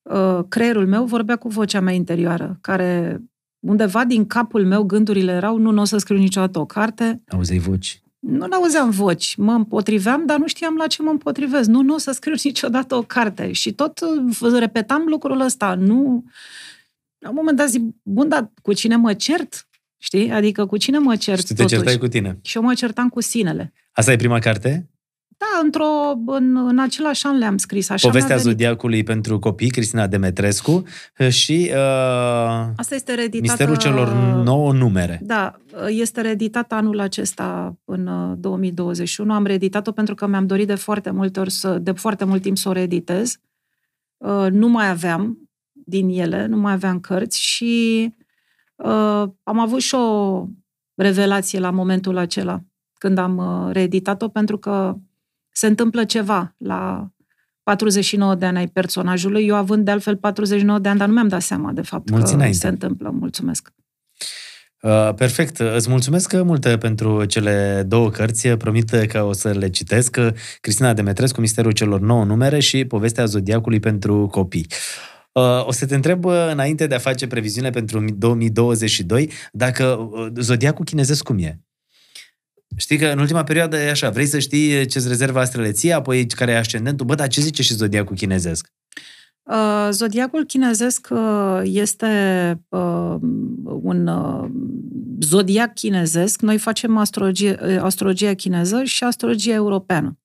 uh, creierul meu vorbea cu vocea mea interioară, care undeva din capul meu gândurile erau, nu, nu o să scriu niciodată o carte. Auzeai voci? Nu auzeam voci, mă împotriveam, dar nu știam la ce mă împotrivesc. Nu, nu o să scriu [LAUGHS] niciodată o carte. Și tot repetam lucrul ăsta. Nu... La un moment dat zic, bun, dar cu cine mă cert? Știi? Adică cu cine mă cert Și tu te totuși? certai cu tine. Și eu mă certam cu sinele. Asta e prima carte? Da, într-o, în, în același an le-am scris. Așa Povestea Zodiacului pentru copii, Cristina Demetrescu și uh, Asta este reeditată, Misterul celor nouă numere. Da, este reeditată anul acesta în 2021. Uh, Am reeditat-o pentru că mi-am dorit de foarte multe ori să, de foarte mult timp să o reeditez. Uh, nu mai aveam din ele, nu mai aveam cărți și Uh, am avut și o revelație la momentul acela, când am uh, reeditat-o, pentru că se întâmplă ceva la 49 de ani ai personajului, eu având de altfel 49 de ani, dar nu mi-am dat seama de fapt Mulți că înainte. se întâmplă. Mulțumesc! Uh, perfect. Îți mulțumesc mult pentru cele două cărți. Promit că o să le citesc. Cristina Demetrescu, Misterul celor nouă numere și Povestea Zodiacului pentru copii. Uh, o să te întreb uh, înainte de a face previziune pentru 2022 dacă uh, zodiacul chinezesc cum e. Știi că în ultima perioadă e așa, vrei să știi ce-ți rezervă astrele ție, apoi care e ascendentul, bă, dar ce zice și zodiacul chinezesc? Uh, zodiacul chinezesc uh, este uh, un uh, zodiac chinezesc. Noi facem astrologie, astrologia chineză și astrologia europeană.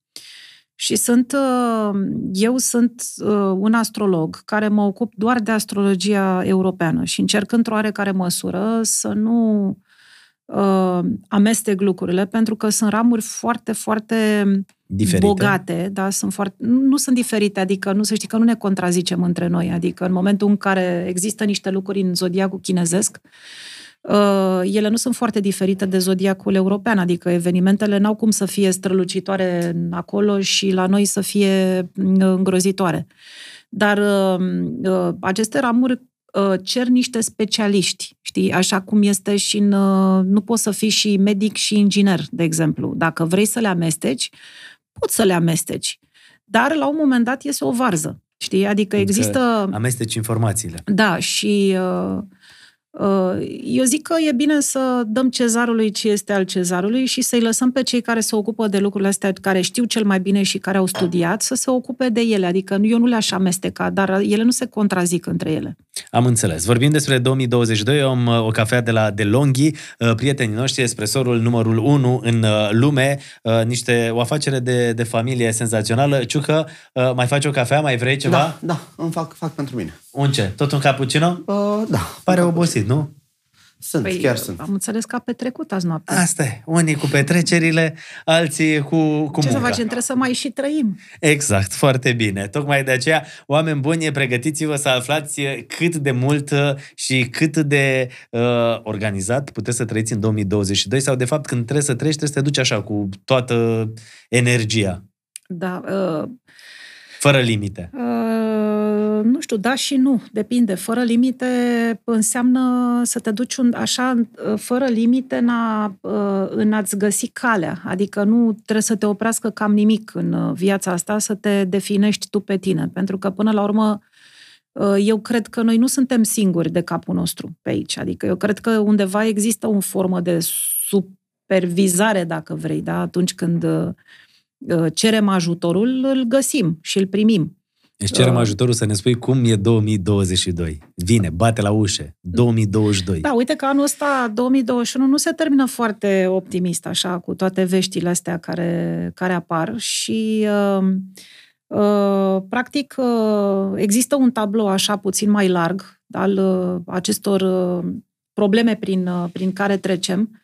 Și sunt, uh, eu sunt uh, un astrolog care mă ocup doar de astrologia europeană și încerc într-o oarecare măsură să nu uh, amestec lucrurile, pentru că sunt ramuri foarte, foarte diferite. bogate, da, sunt foarte, nu sunt diferite, adică nu să știi că nu ne contrazicem între noi, adică în momentul în care există niște lucruri în zodiacul chinezesc, uh, Uh, ele nu sunt foarte diferite de zodiacul european, adică evenimentele n-au cum să fie strălucitoare acolo și la noi să fie mm, îngrozitoare. Dar uh, uh, aceste ramuri cer niște specialiști, știi, așa cum este și în, nu poți să fii și medic și inginer, de exemplu. Dacă vrei să le amesteci, poți să le amesteci. Dar la un moment dat iese o varză, știi? Adică există... Amesteci informațiile. Da, și uh, Uh, eu zic că e bine să dăm cezarului ce este al cezarului și să-i lăsăm pe cei care se ocupă de lucrurile astea, care știu cel mai bine și care au studiat, să se ocupe de ele. Adică eu nu le-aș amesteca, dar ele nu se contrazic între ele. Am înțeles. Vorbim despre 2022, eu am uh, o cafea de la DeLonghi, uh, prietenii noștri, espresorul numărul 1 în lume, niște, o afacere de, de familie senzațională. Ciucă, mai faci o cafea? Mai vrei ceva? Da, da, îmi fac, fac pentru mine. Un ce? Tot un cappuccino? Uh, da. Pare obosit, nu? Sunt, păi, chiar sunt. Am înțeles că a petrecut azi noapte. Asta e. Unii cu petrecerile, alții cu, cu Ce munca. să facem? Trebuie să mai și trăim. Exact, foarte bine. Tocmai de aceea, oameni buni, pregătiți-vă să aflați cât de mult uh, și cât de uh, organizat puteți să trăiți în 2022 sau, de fapt, când trebuie să trăiești, trebuie să te duci așa cu toată energia, Da. Uh, fără limite. uh, nu știu, da și nu. Depinde. Fără limite înseamnă să te duci un, așa, uh, fără limite în, a, uh, în a-ți găsi calea. Adică nu trebuie să te oprească cam nimic în uh, viața asta, să te definești tu pe tine. Pentru că, până la urmă, uh, eu cred că noi nu suntem singuri de capul nostru pe aici. Adică eu cred că undeva există o formă de supervizare, dacă vrei, da? atunci când uh, uh, cerem ajutorul, îl găsim și îl primim. Deci cerem Uh. ajutorul să ne spui cum e 2022. Vine, bate la ușe. 2022. Da, uite că anul ăsta, 2021, nu se termină foarte optimist, așa, cu toate veștile astea care, care apar și, uh, uh, practic, uh, există un tablou așa puțin mai larg al uh, acestor uh, probleme prin, uh, prin care trecem, Uh,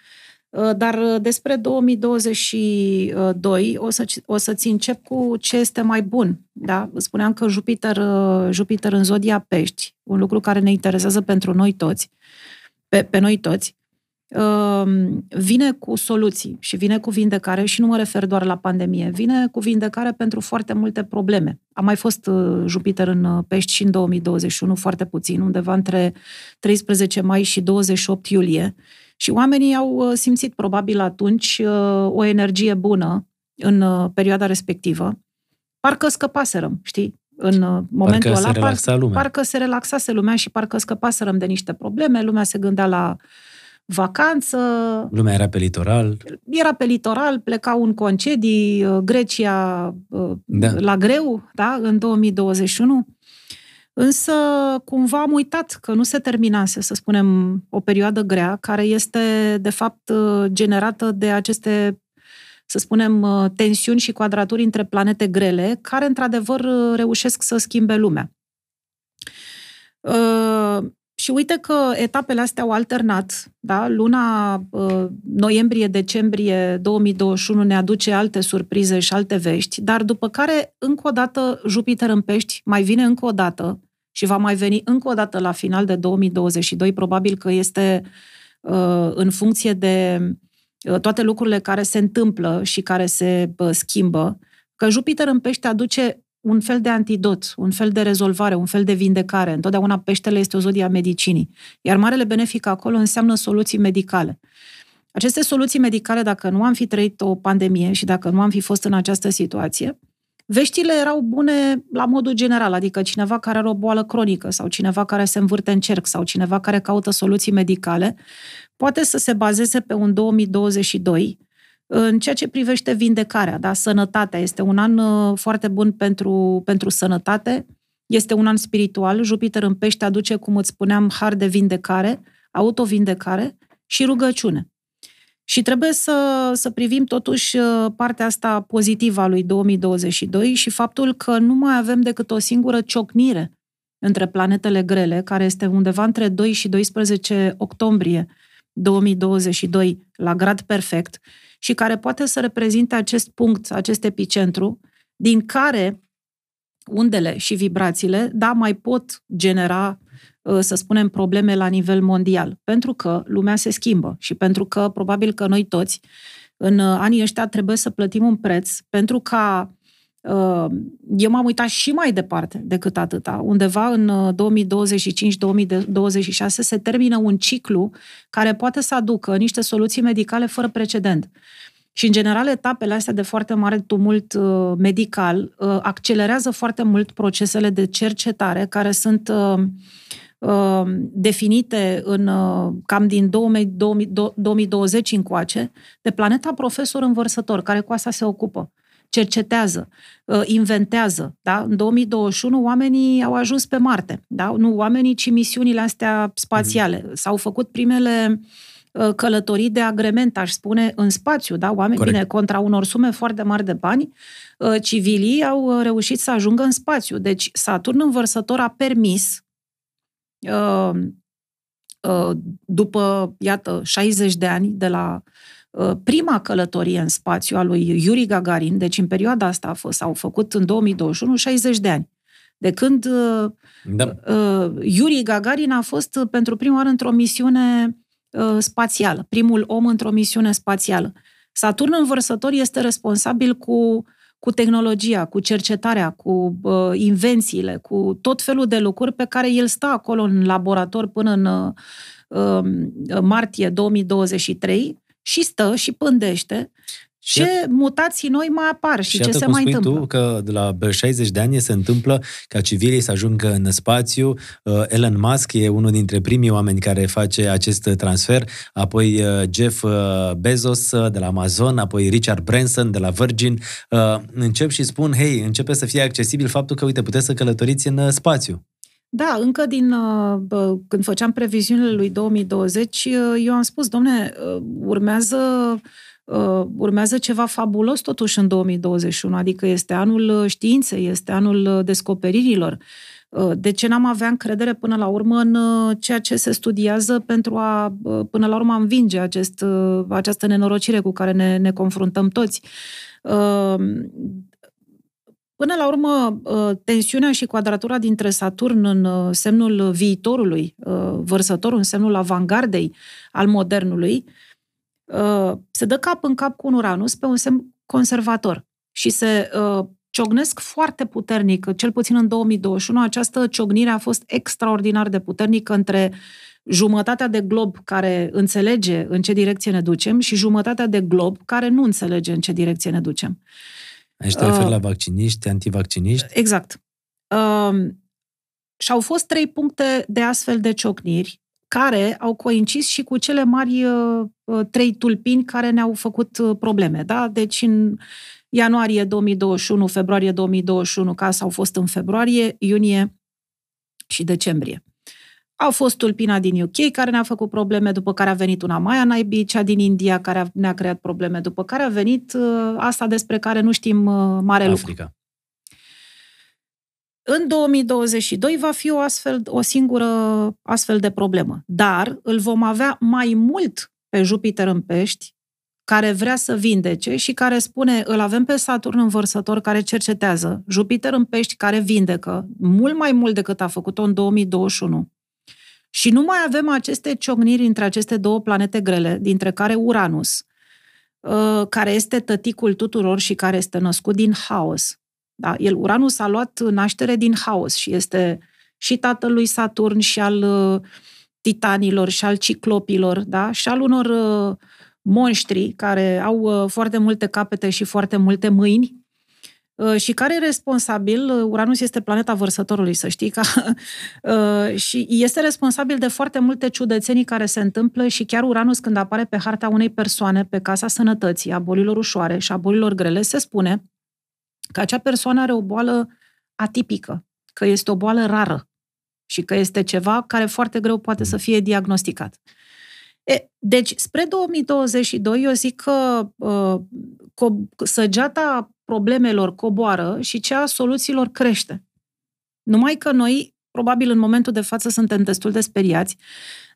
dar uh, despre 2022 o, să, o să-ți încep cu ce este mai bun. Da? Spuneam că Jupiter, uh, Jupiter în zodia pești, un lucru care ne interesează pentru noi toți, pe, pe noi toți, uh, vine cu soluții și vine cu vindecare și nu mă refer doar la pandemie, vine cu vindecare pentru foarte multe probleme. A mai fost uh, Jupiter în uh, pești și în 2021, foarte puțin, undeva între 13 mai și 28 iulie. Și oamenii au uh, simțit probabil atunci uh, o energie bună în uh, perioada respectivă. Parcă scăpaserăm, știi? În uh, momentul Parcă se ăla, relaxa lumea. parcă se relaxase lumea și parcă scăpaserăm de niște probleme, lumea se gândea la vacanță, Lumea era pe litoral. era pe litoral, plecau în concedii, uh, Grecia uh, Da. la greu, da, în 2021. Însă, cumva am uitat că nu se terminase, să spunem, o perioadă grea, care este, de fapt, uh, generată de aceste, să spunem, uh, tensiuni și quadraturi între planete grele, care, într-adevăr, uh, reușesc să schimbe lumea. Uh, și uite că etapele astea au alternat, da? Luna uh, noiembrie-decembrie 2021 ne aduce alte surprize și alte vești, dar după care, încă o dată, Jupiter în pești mai vine încă o dată și va mai veni încă o dată la final de 2022, probabil că este uh, în funcție de uh, toate lucrurile care se întâmplă și care se uh, schimbă, că Jupiter în pești aduce un fel de antidot, un fel de rezolvare, un fel de vindecare. Întotdeauna peștele este o zodie a medicinii. Iar marele benefic acolo înseamnă soluții medicale. Aceste soluții medicale, dacă nu am fi trăit o pandemie și dacă nu am fi fost în această situație, veștile erau bune la modul general, adică cineva care are o boală cronică sau cineva care se învârte în cerc sau cineva care caută soluții medicale, poate să se bazeze pe un 2022 în ceea ce privește vindecarea, da? sănătatea. Este un an uh, foarte bun pentru, pentru sănătate, este un an spiritual. Jupiter în pește aduce, cum îți spuneam, har de vindecare, autovindecare și rugăciune. Și trebuie să, să privim totuși uh, partea asta pozitivă a lui 2022 și faptul că nu mai avem decât o singură ciocnire între planetele grele, care este undeva între 2 și 12 octombrie 2022 la grad perfect și care poate să reprezinte acest punct, acest epicentru, din care undele și vibrațiile, da, mai pot genera, să spunem, probleme la nivel mondial. Pentru că lumea se schimbă și pentru că probabil că noi toți în anii ăștia trebuie să plătim un preț pentru ca eu m-am uitat și mai departe decât atâta. Undeva în 2025-2026 se termină un ciclu care poate să aducă niște soluții medicale fără precedent. Și, în general, etapele astea de foarte mare tumult uh, medical uh, accelerează foarte mult procesele de cercetare care sunt uh, uh, definite în uh, cam din 2000, 2000, 2020 încoace de planeta profesor învărsător, care cu asta se ocupă cercetează, uh, inventează. Da? În 2021 oamenii au ajuns pe Marte. Da? Nu oamenii, ci misiunile astea spațiale. Mm. S-au făcut primele uh, călătorii de agrement, aș spune, în spațiu. Da? Oameni, bine, contra unor sume foarte mari de bani, uh, civilii au reușit să ajungă în spațiu. Deci Saturn învărsător a permis după, iată, 60 de ani de la prima călătorie în spațiu a lui Yuri Gagarin, deci în perioada asta a fost, s-au făcut în 2021 60 de ani. De când da. Yuri Gagarin a fost pentru prima oară într-o misiune spațială, primul om într-o misiune spațială. Saturn învărsător este responsabil cu, cu tehnologia, cu cercetarea, cu uh, invențiile, cu tot felul de lucruri pe care el stă acolo în laborator până în uh, martie 2023 și stă și pândește ce mutații noi mai apar și, și ce se mai întâmplă. tu că de la 60 de ani se întâmplă ca civilii să ajungă în spațiu. Uh, Elon Musk e unul dintre primii oameni care face acest transfer, apoi uh, Jeff uh, Bezos de la Amazon, apoi Richard Branson de la Virgin. Încep și spun, hei, începe să fie accesibil faptul că, uite, puteți să călătoriți în spațiu. Da, încă din când făceam previziunile lui 2020, eu am spus, domne, urmează uh, urmează ceva fabulos totuși în 2021, adică este anul uh, științei, este anul uh, descoperirilor. Uh, de ce n-am avea încredere până la urmă în ceea ce se studiază pentru a, până la urmă, învinge acest, această nenorocire cu care ne, ne confruntăm toți? Până la urmă, tensiunea și quadratura dintre Saturn în semnul viitorului, vărsătorul în semnul avangardei al modernului, Uh, se dă cap în cap cu un Uranus pe un semn conservator și se uh, ciognesc foarte puternic, cel puțin în 2021, această ciognire a fost extraordinar de puternică între jumătatea de glob care înțelege în ce direcție ne ducem și jumătatea de glob care nu înțelege în ce direcție ne ducem. Aici te referi uh, la vacciniști, antivacciniști? Exact. Uh, și au fost trei puncte de astfel de ciocniri care au coincis și cu cele mari uh, uh, trei tulpini care ne-au făcut uh, probleme. Da? Deci în ianuarie 2021, februarie 2021, ca au fost în februarie, iunie și decembrie. Au fost tulpina din UK care ne-a făcut probleme, după care a venit una Maya Naibi, cea din India care ne-a creat probleme, după care a venit uh, asta despre care nu știm uh, mare Africa. lucru. În 2022 va fi o, astfel, o singură astfel de problemă. Dar îl vom avea mai mult pe Jupiter în pești, care vrea să vindece și care spune, îl avem pe Saturn învărsător care cercetează, Jupiter în pești care vindecă, mult mai mult decât a făcut-o în 2021. Și nu mai avem aceste ciocniri între aceste două planete grele, dintre care Uranus, uh, care este tăticul tuturor și care este născut din haos, da? El, Uranus a luat naștere din haos și este și tatăl lui Saturn și al uh, titanilor și al ciclopilor da? și al unor uh, monștri care au uh, foarte multe capete și foarte multe mâini uh, și care e responsabil, uh, Uranus este planeta vărsătorului, să știi, ca, [LAUGHS] uh, și este responsabil de foarte multe ciudățenii care se întâmplă și chiar Uranus când apare pe harta unei persoane, pe casa sănătății, a bolilor ușoare și a bolilor grele, se spune că acea persoană are o boală atipică, că este o boală rară și că este ceva care foarte greu poate să fie diagnosticat. E, deci, spre 2022, eu zic că uh, co- săgeata problemelor coboară și cea a soluțiilor crește. Numai că noi, probabil în momentul de față, suntem destul de speriați,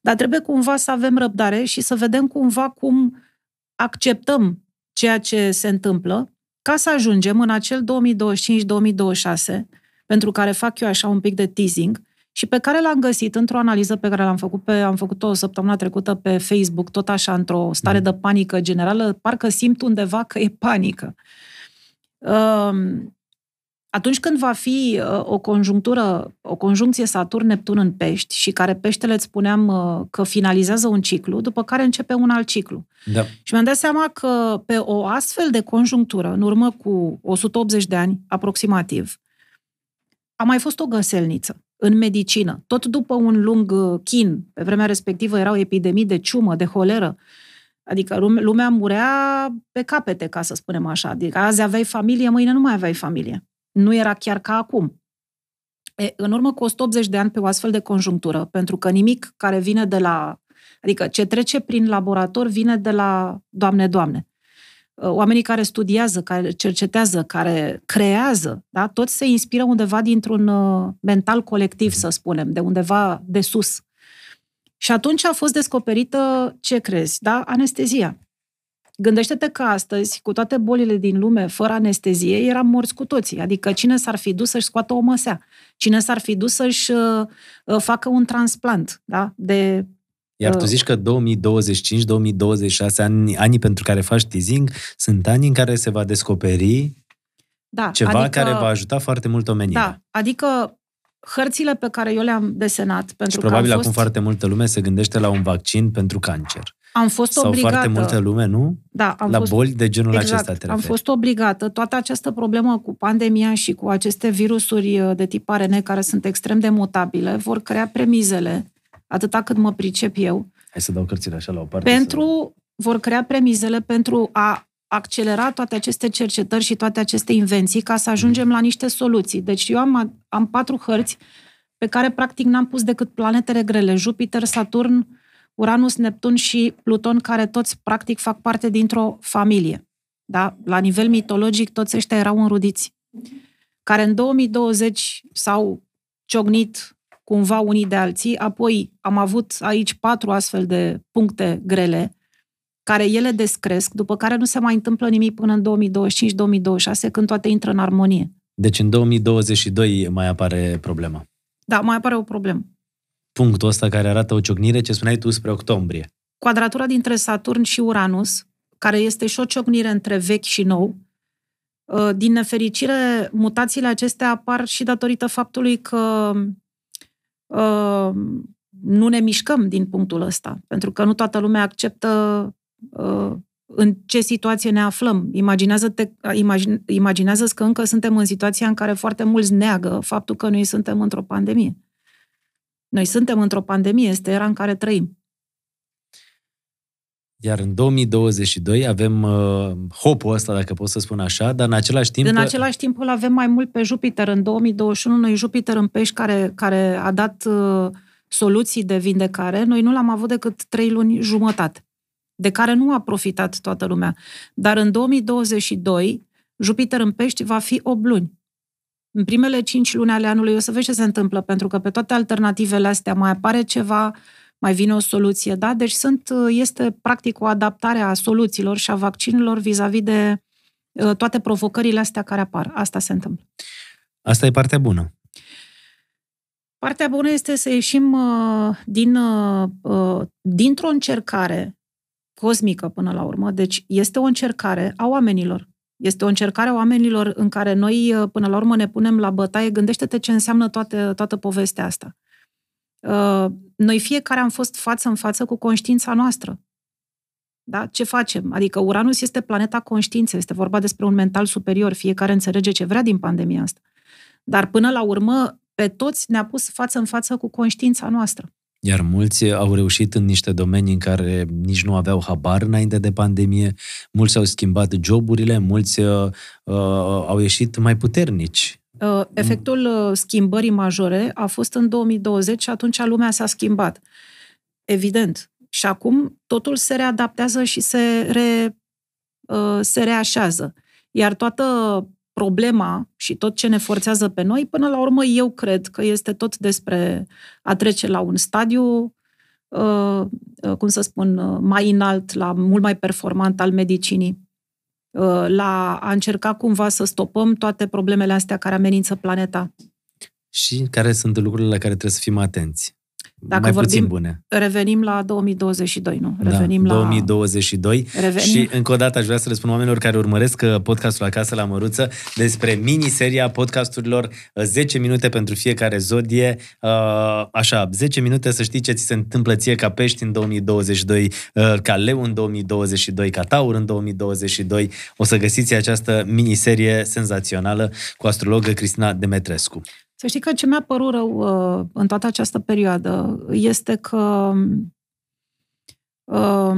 dar trebuie cumva să avem răbdare și să vedem cumva cum acceptăm ceea ce se întâmplă ca să ajungem în acel 2025-2026, pentru care fac eu așa un pic de teasing, și pe care l-am găsit într-o analiză pe care l-am făcut pe, am făcut o săptămână trecută pe Facebook, tot așa într-o stare mm. de panică generală, parcă simt undeva că e panică. Um, atunci când va fi uh, o conjunctură, o conjuncție Saturn-Neptun în pești și care peștele îți spuneam uh, că finalizează un ciclu, după care începe un alt ciclu. Da. Și mi-am dat seama că pe o astfel de conjunctură, în urmă cu 180 de ani aproximativ, a mai fost o găselniță în medicină. Tot după un lung uh, chin, pe vremea respectivă erau epidemii de ciumă, de holeră, Adică lumea murea pe capete, ca să spunem așa. Adică azi aveai familie, mâine nu mai aveai familie nu era chiar ca acum. E, în urmă cu 180 de ani pe o astfel de conjunctură, pentru că nimic care vine de la... Adică ce trece prin laborator vine de la Doamne, Doamne. oamenii care studiază, care cercetează, care creează, da? toți se inspiră undeva dintr-un mental colectiv, să spunem, de undeva de sus. Și atunci a fost descoperită, ce crezi, da? Anestezia. Gândește-te că astăzi, cu toate bolile din lume, fără anestezie, eram morți cu toții. Adică cine s-ar fi dus să-și scoată o măsea? Cine s-ar fi dus să-și uh, uh facă un transplant da? de iar tu uh, zici că 2025-2026, ani, anii pentru care faci teasing, sunt ani în care se va descoperi da, ceva adică, care va ajuta foarte mult omenirea. Da, adică hărțile pe care eu le-am desenat, pentru și probabil că acum fost... foarte multă lume se gândește la un vaccin pentru cancer. Am fost Sau obligată. foarte multă lume, nu? Da, am La fost, boli de genul exact, acesta te am fost obligată. Toată această problemă cu pandemia și cu aceste virusuri uh, de tip ARN care sunt extrem de mutabile vor crea premizele, atâta cât mă pricep eu. Hai să dau cărțile așa la o parte. Pentru, să... vor crea premizele pentru a accelera toate aceste cercetări și toate aceste invenții ca să ajungem mm. la niște soluții. Deci eu am, am patru hărți pe care practic n-am pus decât planetele grele, Jupiter, Saturn, Uranus, Neptun și Pluton, care toți practic fac parte dintr-o familie. Da? La nivel mitologic, toți ăștia erau înrudiți. Care în 2020 s-au ciognit cumva unii de alții, apoi am avut aici patru astfel de puncte grele, care ele descresc, după care nu se mai întâmplă nimic până în 2025-2026, când toate intră în armonie. Deci în 2022 mai apare problema. Da, mai apare o problemă. Punctul ăsta care arată o ciocnire, ce spuneai tu, spre octombrie. Quadratura dintre Saturn și Uranus, care este și o ciocnire între vechi și nou, uh, din nefericire, mutațiile acestea apar și datorită faptului că uh, nu ne mișcăm din punctul ăsta, pentru că nu toată lumea acceptă uh, în ce situație ne aflăm. Imaginează-te, imagine, imaginează că încă suntem în situația în care foarte mulți neagă faptul că noi suntem într-o pandemie. Noi suntem într-o pandemie, este era în care trăim. Iar în 2022 avem uh, hopul ăsta, dacă pot să spun așa, dar în același timp... În același timp îl avem mai mult pe Jupiter. În 2021 noi Jupiter în pești care, care a dat uh, soluții de vindecare, noi nu l-am avut decât trei luni jumătate de care nu a profitat toată lumea. Dar în 2022, Jupiter în pești va fi 8 luni. În primele 5 luni ale anului o să vezi ce se întâmplă, pentru că pe toate alternativele astea mai apare ceva, mai vine o soluție, da? Deci sunt, este practic o adaptare a soluțiilor și a vaccinurilor vis-a-vis de uh, toate provocările astea care apar. Asta se întâmplă. Asta e partea bună. Partea bună este să ieșim uh, din, uh, uh dintr-o încercare cosmică până la urmă. Deci este o încercare a oamenilor. Este o încercare a oamenilor în care noi, uh, până la urmă, ne punem la bătaie. Gândește-te ce înseamnă toate, toată povestea asta. Uh, noi fiecare am fost față în față cu conștiința noastră. Da? Ce facem? Adică Uranus este planeta conștiinței, este vorba despre un mental superior, fiecare înțelege ce vrea din pandemia asta. Dar până la urmă, pe toți ne-a pus față în față cu conștiința noastră. Iar mulți au reușit în niște domenii în care nici nu aveau habar înainte de pandemie, mulți au schimbat joburile, mulți uh, uh, au ieșit mai puternici. Uh, efectul uh, schimbării majore a fost în 2020 și atunci lumea s-a schimbat. Evident. Și acum totul se readaptează și se, re, uh, se reașează. Iar toată problema și tot ce ne forțează pe noi, până la urmă eu cred că este tot despre a trece la un stadiu, uh, uh, cum să spun, uh, mai înalt, la mult mai performant al medicinii, la a încerca cumva să stopăm toate problemele astea care amenință planeta. Și care sunt lucrurile la care trebuie să fim atenți? Dacă mai vorbim, puțin bune. Revenim la 2022, nu? Da, revenim da, 2022. La... Revenim. Și încă o dată aș vrea să răspund oamenilor care urmăresc uh, podcastul Acasă la Măruță despre miniseria podcasturilor 10 uh, minute pentru fiecare zodie. Uh, așa, 10 minute să știi ce ți se întâmplă ție ca pești în 2022, ca leu în 2022, ca taur în 2022. O să găsiți această miniserie senzațională cu astrologă Cristina Demetrescu. Să știi că ce mi-a părut rău uh, în toată această perioadă este că uh,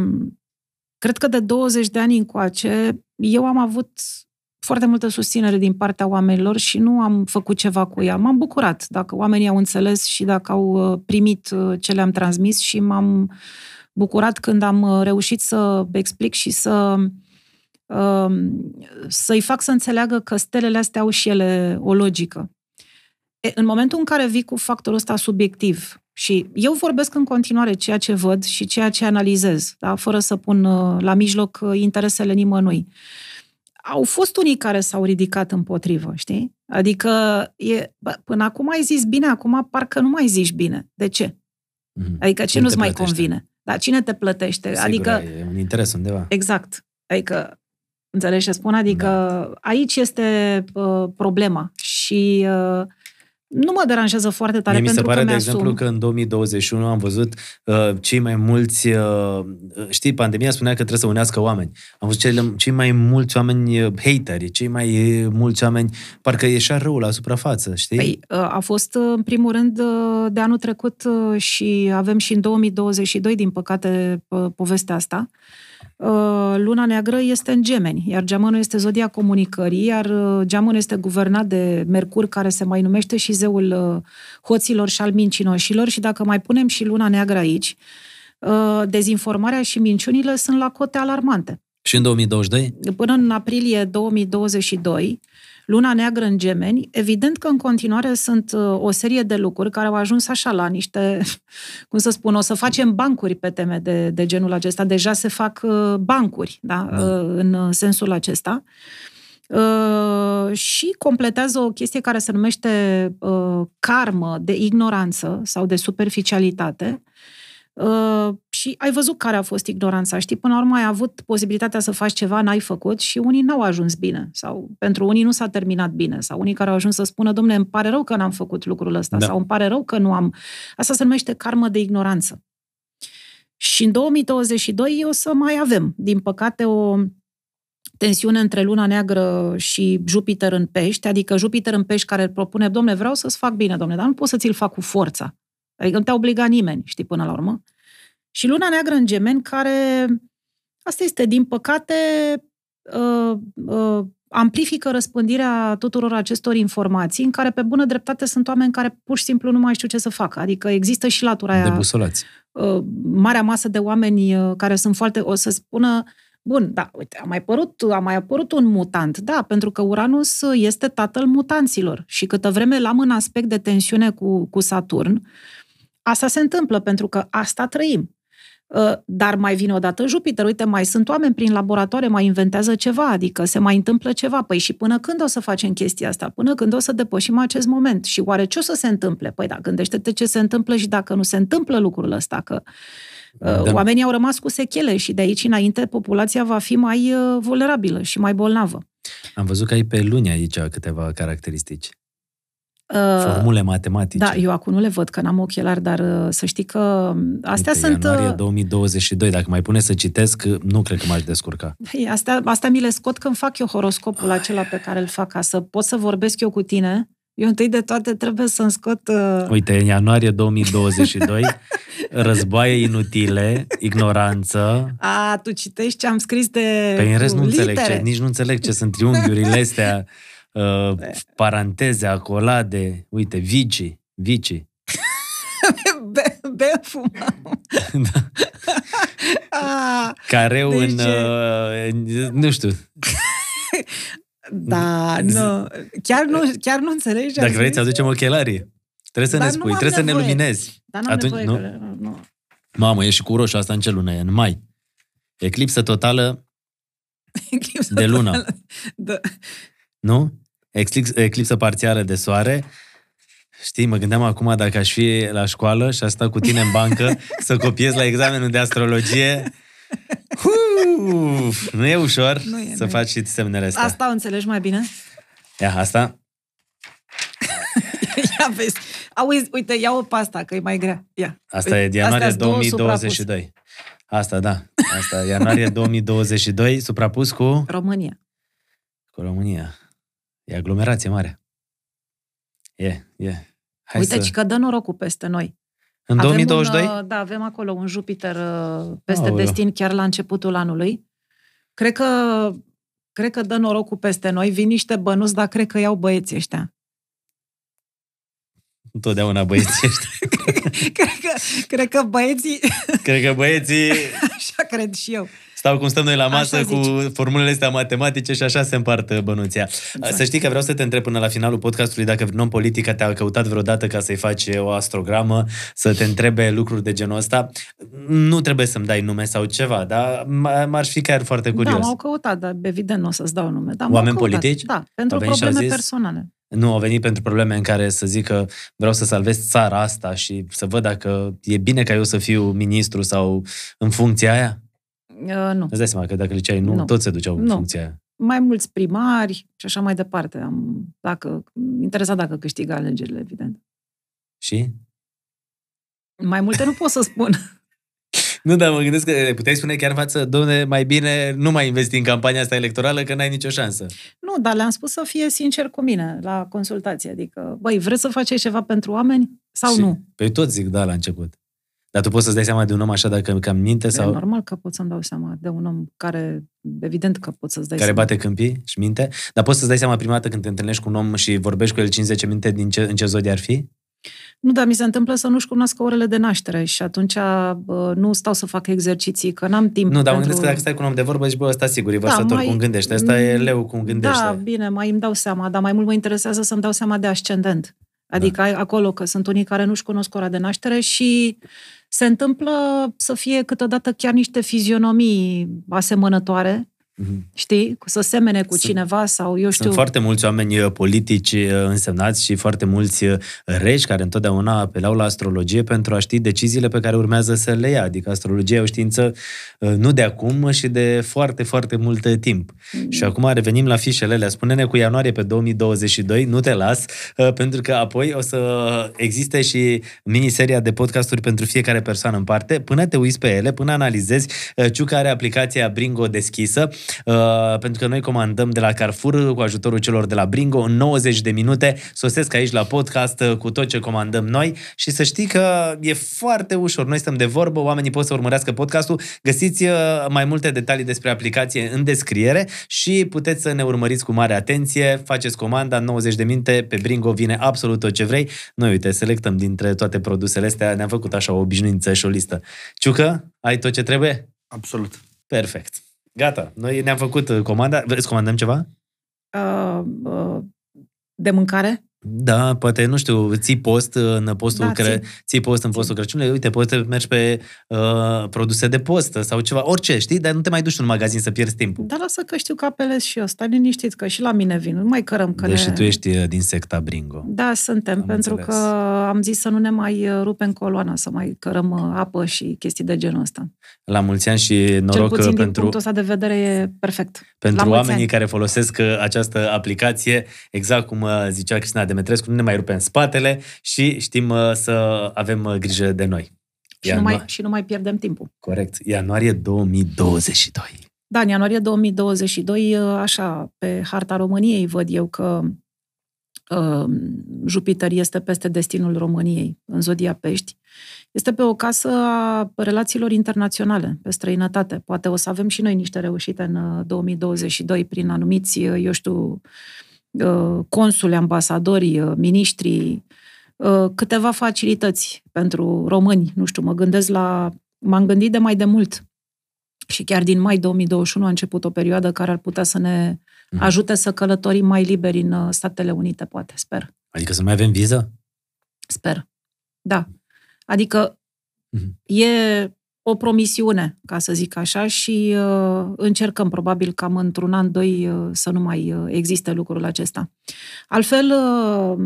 cred că de 20 de ani încoace eu am avut foarte multă susținere din partea oamenilor și nu am făcut ceva cu ea. M-am bucurat dacă oamenii au înțeles și dacă au uh, primit uh, ce le-am transmis și m-am bucurat când am uh, reușit să explic și să um, să-i fac să înțeleagă că stelele astea au și ele o logică. E, în momentul în care vii cu factorul ăsta subiectiv, și eu vorbesc în continuare ceea ce văd și ceea ce analizez, da? fără să pun uh, la mijloc uh, interesele nimănui. Au fost unii care s-au ridicat împotrivă, știi? Adică, e, bă, până acum ai zis bine, acum parcă nu mai zici bine. De ce? Mm-hmm. Adică ce cine nu-ți mai convine? Da, cine te plătește? Sigur, adică e un interes undeva. Exact. Adică, înțelegi ce spun? Adică da. aici este uh, problema. Și uh, nu mă deranjează foarte tare Mie pentru mi se pare, că de exemplu, că în 2021 am văzut uh, cei mai mulți... Uh, știi, pandemia spunea că trebuie să unească oameni. Am văzut cele, cei mai mulți oameni uh, hateri, cei mai uh, mulți oameni... Parcă ieșea răul la suprafață, știi? Păi, uh, a fost, în primul rând, de anul trecut și avem și în 2022, din păcate, povestea asta. Uh, luna neagră este în gemeni, iar geamănul este zodia comunicării, iar uh, geamănul este guvernat de Mercur, care se mai numește și zeul uh, hoților și al mincinoșilor și dacă mai punem și luna neagră aici, dezinformarea și minciunile sunt la cote alarmante. Și în 2022? Până în aprilie 2022, Luna neagră în gemeni, evident că în continuare sunt uh, o serie de lucruri care au ajuns așa la niște, [LAUGHS] cum să spun, o să facem bancuri pe teme de, de genul acesta. Deja se fac uh, bancuri, da, da. Uh, în sensul acesta. Uh, și completează o chestie care se numește uh, karmă de ignoranță sau de superficialitate, uh, Uh, și ai văzut care a fost ignoranța, știi? Până la urmă ai avut posibilitatea să faci ceva, n-ai făcut și unii n-au ajuns bine. Sau pentru unii nu s-a terminat bine. Sau unii care au ajuns să spună, domne, îmi pare rău că n-am făcut lucrul ăsta. Da. Sau îmi pare rău că nu am... Asta se numește karmă de ignoranță. Și în 2022 o să mai avem, din păcate, o tensiune între Luna Neagră și Jupiter în pești, adică Jupiter în pești care propune, domne, vreau să-ți fac bine, domne, dar nu pot să ți-l fac cu forța. Adică nu te-a obligat nimeni, știi, până la urmă. Și luna neagră în gemeni, care, asta este, din păcate, uh, uh, amplifică răspândirea tuturor acestor informații, în care, pe bună dreptate, sunt oameni care pur și simplu nu mai știu ce să facă. Adică există și latura aia... Debusolați. Uh, marea masă de oameni uh, care sunt foarte... O să spună, Bun, da, uite, a mai, părut, a mai apărut un mutant, da, pentru că Uranus este tatăl mutanților și câtă vreme l-am în aspect de tensiune cu, cu Saturn, Asta se întâmplă pentru că asta trăim. Ă, dar mai vine odată Jupiter, uite, mai sunt oameni prin laboratoare, mai inventează ceva, adică se mai întâmplă ceva. Păi și până când o să facem chestia asta? Până când o să depășim acest moment? Și oare ce o să se întâmple? Păi da, gândește-te ce se întâmplă și dacă nu se întâmplă lucrul ăsta, că ă, da. oamenii au rămas cu sechele și de aici înainte populația va fi mai ă, vulnerabilă și mai bolnavă. Am văzut că ai pe luni aici câteva caracteristici. Uh, Formule matematice. Da, eu acum nu le văd, că n-am ochelari, dar uh, să știi că astea Uite, sunt... ianuarie 2022, uh, dacă mai pune să citesc, nu cred că m-aș descurca. Păi, astea, astea mi le scot când fac eu horoscopul Ai. acela pe care îl fac, ca să pot să vorbesc eu cu tine. Eu întâi de toate trebuie să-mi scot... Uh... Uite, în ianuarie 2022, [LAUGHS] războaie inutile, ignoranță... A, tu citești ce am scris de Păi în rest nu înțeleg ce, nici nu înțeleg ce sunt triunghiurile astea. [LAUGHS] uh, paranteze, acolade, uite, vici, vici. [LAUGHS] be, be [LAUGHS] da. ah, Careu deci... în, uh, nu știu. da, nu. Chiar nu, chiar nu înțelegi? Dacă vrei, să aducem ochelarii. Trebuie să Dar ne spui, trebuie nevoie. să ne luminezi. Dar nu Atunci, nevoie, nu? Că, nu. Mamă, e și cu roșu asta în ce lună e? În mai. Eclipsă totală [LAUGHS] Eclipsă de lună. Totală. Da. Nu? Eclipsă parțială de soare. Știi, mă gândeam acum dacă aș fi la școală și aș sta cu tine în bancă să copiez la examenul de astrologie. Uf, nu e ușor nu e, să nu faci și semnele astea. Asta o înțelegi mai bine? Ia, asta. [LAUGHS] Ia vezi. Auzi, uite, ia-o pe asta, că e mai grea. Ia. Asta e ianuarie 2022. Asta, da. Asta, ianuarie 2022, suprapus cu... România. Cu România. E aglomerație mare. E, e. Hai Uite, să... că dă norocul peste noi. În avem 2022? Un, uh, da, avem acolo un Jupiter uh, peste Aoleu. destin chiar la începutul anului. Cred că, cred că dă norocul peste noi. Vin niște bănuți, dar cred că iau băieții ăștia. Întotdeauna băieții [LAUGHS] ăștia. cred, că, cred că băieții... Cred că băieții... [LAUGHS] Așa cred și eu. Stau cum stăm noi la masă cu formulele astea matematice și așa se împart bănuția. Exact. Să știi că vreau să te întreb până la finalul podcastului dacă non politica te-a căutat vreodată ca să-i faci o astrogramă, să te întrebe lucruri de genul ăsta. Nu trebuie să-mi dai nume sau ceva, dar m-ar fi chiar foarte curios. Da, m-au căutat, dar evident nu o să-ți dau nume. Da, Oameni politici? Da, pentru probleme zis, personale. Nu au venit pentru probleme în care să zic că vreau să salvez țara asta și să văd dacă e bine ca eu să fiu ministru sau în funcția aia? Uh, nu. Îți dai seama că dacă le ceai nu, nu. toți se duceau în nu. funcția aia. Mai mulți primari și așa mai departe. Am, dacă, interesat dacă câștigă alegerile, evident. Și? Mai multe nu pot să spun. [LAUGHS] [LAUGHS] Nu, dar mă gândesc că puteai spune chiar față, domne, mai bine nu mai investi în campania asta electorală, că n-ai nicio șansă. Nu, dar le-am spus să fie sincer cu mine la consultație. Adică, băi, vreți să faceți ceva pentru oameni sau și, nu? Pe păi tot zic da la început. Dar tu poți să-ți dai seama de un om așa dacă cam minte? Sau... E normal că pot să-mi dau seama de un om care, evident că pot să-ți dai care seama. bate câmpii și minte? Dar poți să-ți dai seama prima dată când te întâlnești cu un om și vorbești cu el 50 minute din ce, în ce zodie ar fi? Nu, dar mi se întâmplă să nu-și cunoască orele de naștere și atunci bă, nu stau să fac exerciții, că n-am timp Nu, dar pentru... mă gândesc că dacă stai cu un om de vorbă, zici, bă, ăsta sigur, e vărsător da, mai... cum gândește, ăsta e leu cum gândește. Da, bine, mai îmi dau seama, dar mai mult mă interesează să-mi dau seama de ascendent. Adică da. acolo, că sunt unii care nu-și cunosc ora de naștere și se întâmplă să fie câteodată chiar niște fizionomii asemănătoare, Mm-hmm. Știi? Să semene cu sunt, cineva sau eu știu... Sunt foarte mulți oameni uh, politici uh, însemnați și foarte mulți uh, reși care întotdeauna apelau la astrologie pentru a ști deciziile pe care urmează să le ia. Adică astrologia e o știință nu de acum și de foarte, foarte mult timp. Mm-hmm. Și acum revenim la fișele alea. Spune-ne cu ianuarie pe 2022, nu te las, pentru că apoi o să existe și miniseria de podcasturi pentru fiecare persoană în parte. Până te uiți pe ele, până analizezi, Ciuca are aplicația Bringo deschisă Uh, pentru că noi comandăm de la Carrefour cu ajutorul celor de la Bringo. În 90 de minute sosesc aici la podcast uh, cu tot ce comandăm noi și să știi că e foarte ușor. Noi stăm de vorbă, oamenii pot să urmărească podcastul. Găsiți uh, mai multe detalii despre aplicație în descriere și puteți să ne urmăriți cu mare atenție. Faceți comanda în 90 de minute, pe Bringo vine absolut tot ce vrei. Noi, uite, selectăm dintre toate produsele astea, ne-am făcut așa o obișnuință și o listă. Ciucă, ai tot ce trebuie? Absolut. Perfect. Gata, noi ne-am făcut uh, comanda. Vreți comandăm ceva? Uh, uh, de mâncare? Da, poate, nu știu, ții post în postul da, cre... ții. ții post în postul Crăciunului, uite, poți să mergi pe uh, produse de post sau ceva, orice, știi? Dar nu te mai duci în magazin să pierzi timpul. Dar lasă că știu că apelez și eu, stai liniștit, că și la mine vin, nu mai cărăm că Deci ne... tu ești uh, din secta Bringo. Da, suntem, am pentru înțeles. că am zis să nu ne mai uh, rupem coloana, să mai cărăm apă și chestii de genul ăsta. La mulți ani și noroc Cel puțin pentru... din punctul ăsta de vedere e perfect. Pentru oamenii ani. care folosesc această aplicație, exact cum zicea Cristina Demetrescu, nu ne mai rupem în spatele și știm uh, să avem uh, grijă de noi. Și, Ianu... nu mai, și nu mai pierdem timpul. Corect. Ianuarie 2022. Da, în ianuarie 2022, uh, așa, pe harta României văd eu că uh, Jupiter este peste destinul României, în zodia Pești. Este pe o casă a relațiilor internaționale, pe străinătate. Poate o să avem și noi niște reușite în 2022 prin anumiți, eu știu, Uh, consule, ambasadori, uh, miniștri, uh, câteva facilități pentru români. Nu știu, mă gândesc la... M-am gândit de mai de mult și chiar din mai 2021 a început o perioadă care ar putea să ne mhm. ajute să călătorim mai liberi în Statele Unite, poate, sper. Adică să mai avem viză? Sper. Da. Adică mm-hmm. e o promisiune, ca să zic așa, și uh, încercăm probabil cam într-un an, doi, uh, să nu mai uh, existe lucrul acesta. Altfel, uh,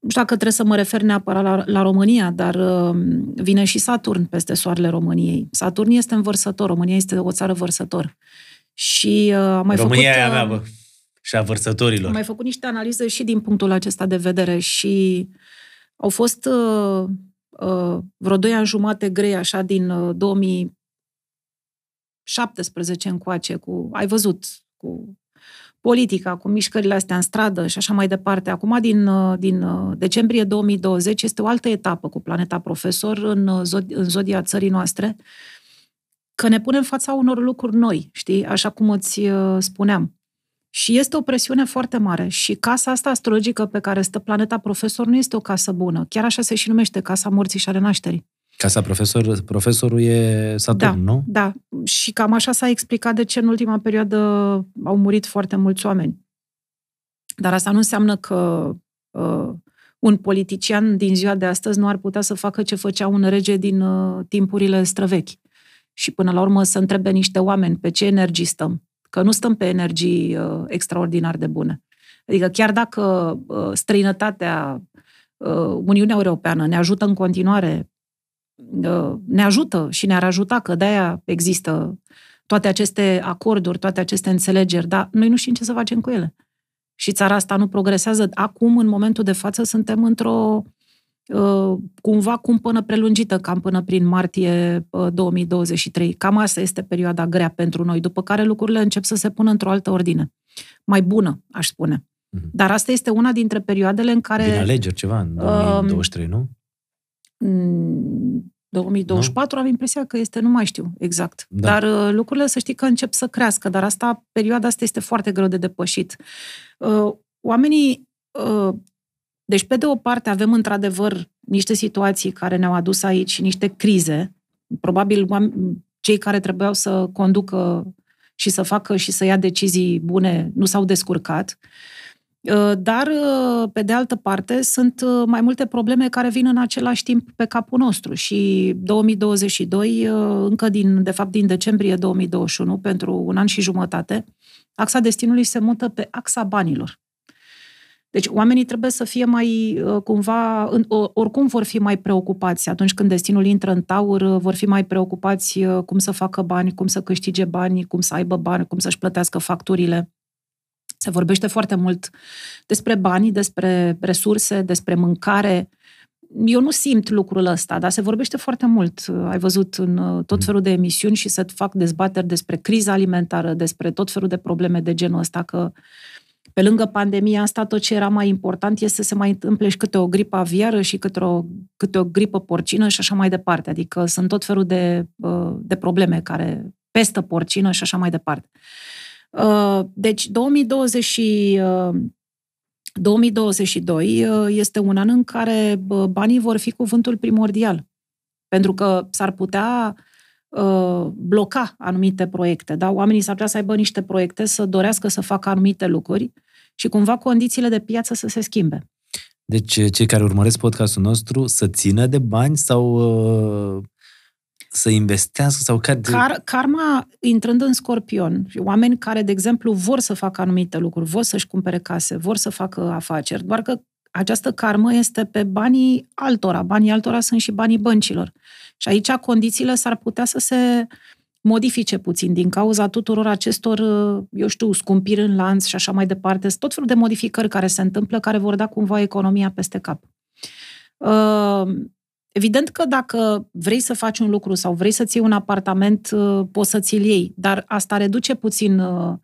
nu știu dacă trebuie să mă refer neapărat la, la România, dar uh, vine și Saturn peste soarele României. Saturn este învărsător, România este o țară vărsător. Și uh, am mai România făcut... România uh, mea, bă. Și a vărsătorilor. Am mai făcut niște analize și din punctul acesta de vedere și au fost uh, uh, vreo doi ani jumate grei, așa, din uh, 2017 încoace, cu, ai văzut, cu politica, cu mișcările astea în stradă și așa mai departe. Acum, din, uh, din uh, decembrie 2020, este o altă etapă cu Planeta Profesor în, uh, zod, în zodia țării noastre, că ne punem fața unor lucruri noi, știi? Așa cum îți spuneam. Și este o presiune foarte mare. Și casa asta astrologică pe care stă planeta profesor nu este o casă bună. Chiar așa se și numește Casa Morții și a Renașterii. Casa profesor, profesorul e Saturn, da, nu? Da, și cam așa s-a explicat de ce în ultima perioadă au murit foarte mulți oameni. Dar asta nu înseamnă că uh, un politician din ziua de astăzi nu ar putea să facă ce făcea un rege din uh, timpurile străvechi. Și până la urmă să întrebe niște oameni pe ce energii stăm. Că nu stăm pe energii uh, extraordinar de bune. Adică chiar dacă uh, străinătatea, uh, Uniunea Europeană ne ajută în continuare, uh, ne ajută și ne-ar ajuta, că de-aia există toate aceste acorduri, toate aceste înțelegeri, dar noi nu știm ce să facem cu ele și țara asta nu progresează. Acum, în momentul de față, suntem într-o uh, cumva cumpănă prelungită, cam până prin martie 2023. Uh, cam asta este perioada grea pentru noi, după care lucrurile încep să se pună într-o altă ordine. Mai bună, aș spune. Mhm. Dar asta este una dintre perioadele în care... Vine alegeri ceva în 2023, uh, nu? 2024 nu? am impresia că este, nu mai știu exact. Da. Dar uh, lucrurile să știi că încep să crească, dar asta, perioada asta este foarte greu de depășit. Uh, oamenii, uh, deci pe de o parte avem într-adevăr niște situații care ne-au adus aici, niște crize, probabil cei care trebuiau să conducă și să facă și să ia decizii bune nu s-au descurcat. Uh, Uh, dar, uh, pe de altă parte, sunt uh, mai multe probleme care vin în același timp pe capul nostru și 2022, încă din, de fapt din decembrie 2021, pentru un an și jumătate, axa destinului se mută pe axa banilor. Deci oamenii trebuie să fie mai, cumva, oricum vor fi mai preocupați atunci când destinul intră în taur, vor fi mai preocupați cum să facă bani, cum să câștige bani, cum să aibă bani, cum să-și plătească facturile. Se vorbește foarte mult despre bani, despre resurse, despre mâncare. Eu nu simt lucrul ăsta, dar se vorbește foarte mult. Ai văzut în uh, tot felul de emisiuni și să fac dezbateri despre criza alimentară, despre tot felul de probleme de genul ăsta, că pe lângă pandemia asta, tot ce era mai important este să se mai întâmple și câte o gripă aviară și câte o, câte o gripă porcină și așa mai departe. Adică sunt tot felul de, uh, de probleme care pestă porcină și așa mai departe. Uh, deci 2020 2022 uh, este un an în care banii vor fi cuvântul primordial. Pentru că s-ar putea uh, bloca anumite proiecte. Da? Oamenii s-ar putea să aibă niște proiecte, să dorească să facă anumite lucruri și cumva condițiile de piață să se schimbe. Deci cei care urmăresc podcastul nostru să țină de bani sau uh, să investească sau care... Car, karma, intrând în scorpion, oameni care, de exemplu, vor să facă anumite lucruri, vor să-și cumpere case, vor să facă afaceri, doar că această karmă este pe banii altora. Banii altora sunt și banii băncilor. Și aici condițiile s-ar putea să se modifice puțin din cauza tuturor acestor, eu știu, scumpiri în lanț și așa mai departe. Sunt tot felul de modificări care se întâmplă, care vor da cumva economia peste cap. Uh, Evident că dacă vrei să faci un lucru sau vrei să-ți iei un apartament, uh, poți să ți-l iei, dar asta reduce puțin uh,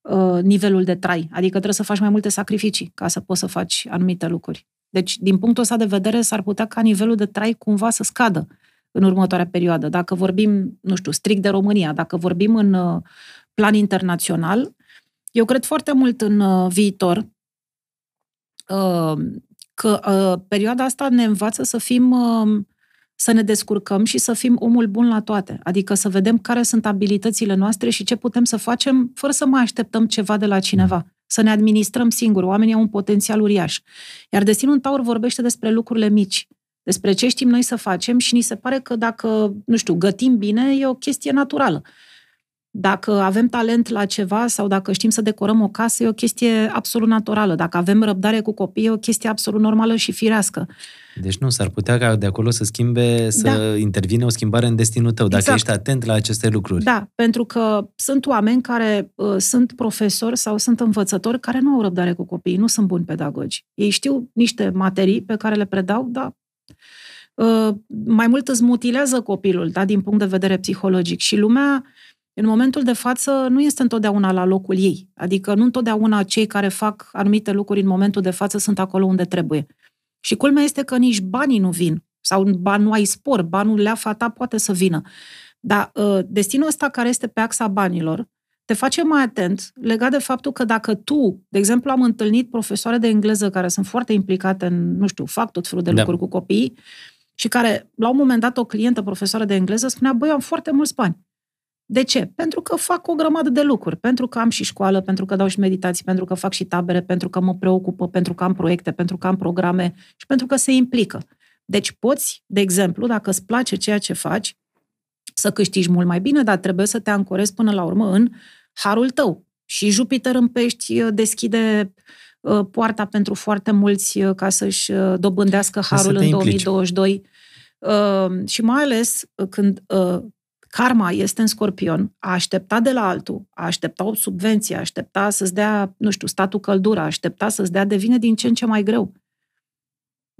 uh, nivelul de trai. Adică trebuie să faci mai multe sacrificii ca să poți să faci anumite lucruri. Deci, din punctul ăsta de vedere, s-ar putea ca nivelul de trai cumva să scadă în următoarea perioadă. Dacă vorbim, nu știu, strict de România, dacă vorbim în plan internațional, eu cred foarte mult în viitor că uh, perioada asta ne învață să fim, uh, să ne descurcăm și să fim omul bun la toate. Adică să vedem care sunt abilitățile noastre și ce putem să facem fără să mai așteptăm ceva de la cineva. Să ne administrăm singuri. Oamenii au un potențial uriaș. Iar Destinul Taur vorbește despre lucrurile mici, despre ce știm noi să facem și ni se pare că dacă, nu știu, gătim bine, e o chestie naturală. Dacă avem talent la ceva sau dacă știm să decorăm o casă, e o chestie absolut naturală. Dacă avem răbdare cu copii, e o chestie absolut normală și firească. Deci nu, s-ar putea ca de acolo să schimbe, să da. intervine o schimbare în destinul tău, dacă exact. ești atent la aceste lucruri. Da, pentru că sunt oameni care uh, sunt profesori sau sunt învățători care nu au răbdare cu copiii, nu sunt buni pedagogi. Ei știu niște materii pe care le predau, dar uh, mai mult îți mutilează copilul, da, din punct de vedere psihologic. Și lumea în momentul de față nu este întotdeauna la locul ei. Adică nu întotdeauna cei care fac anumite lucruri în momentul de față sunt acolo unde trebuie. Și culmea este că nici banii nu vin. Sau bani nu ai spor, banul leafa ta poate să vină. Dar ă, destinul ăsta care este pe axa banilor te face mai atent legat de faptul că dacă tu, de exemplu, am întâlnit profesoare de engleză care sunt foarte implicate în, nu știu, fac tot felul de da. lucruri cu copiii și care, la un moment dat, o clientă, profesoară de engleză, spunea, băi, eu am foarte mulți bani. De ce? Pentru că fac o grămadă de lucruri. Pentru că am și școală, pentru că dau și meditații, pentru că fac și tabere, pentru că mă preocupă, pentru că am proiecte, pentru că am programe și pentru că se implică. Deci poți, de exemplu, dacă îți place ceea ce faci, să câștigi mult mai bine, dar trebuie să te ancorezi până la urmă în harul tău. Și Jupiter în pești uh, deschide uh, poarta pentru foarte mulți uh, ca să-și dobândească harul în 2022. Și mai ales când karma este în scorpion, a aștepta de la altul, a aștepta o subvenție, a aștepta să-ți dea, nu știu, statul căldură, a aștepta să-ți dea, devine din ce în ce mai greu.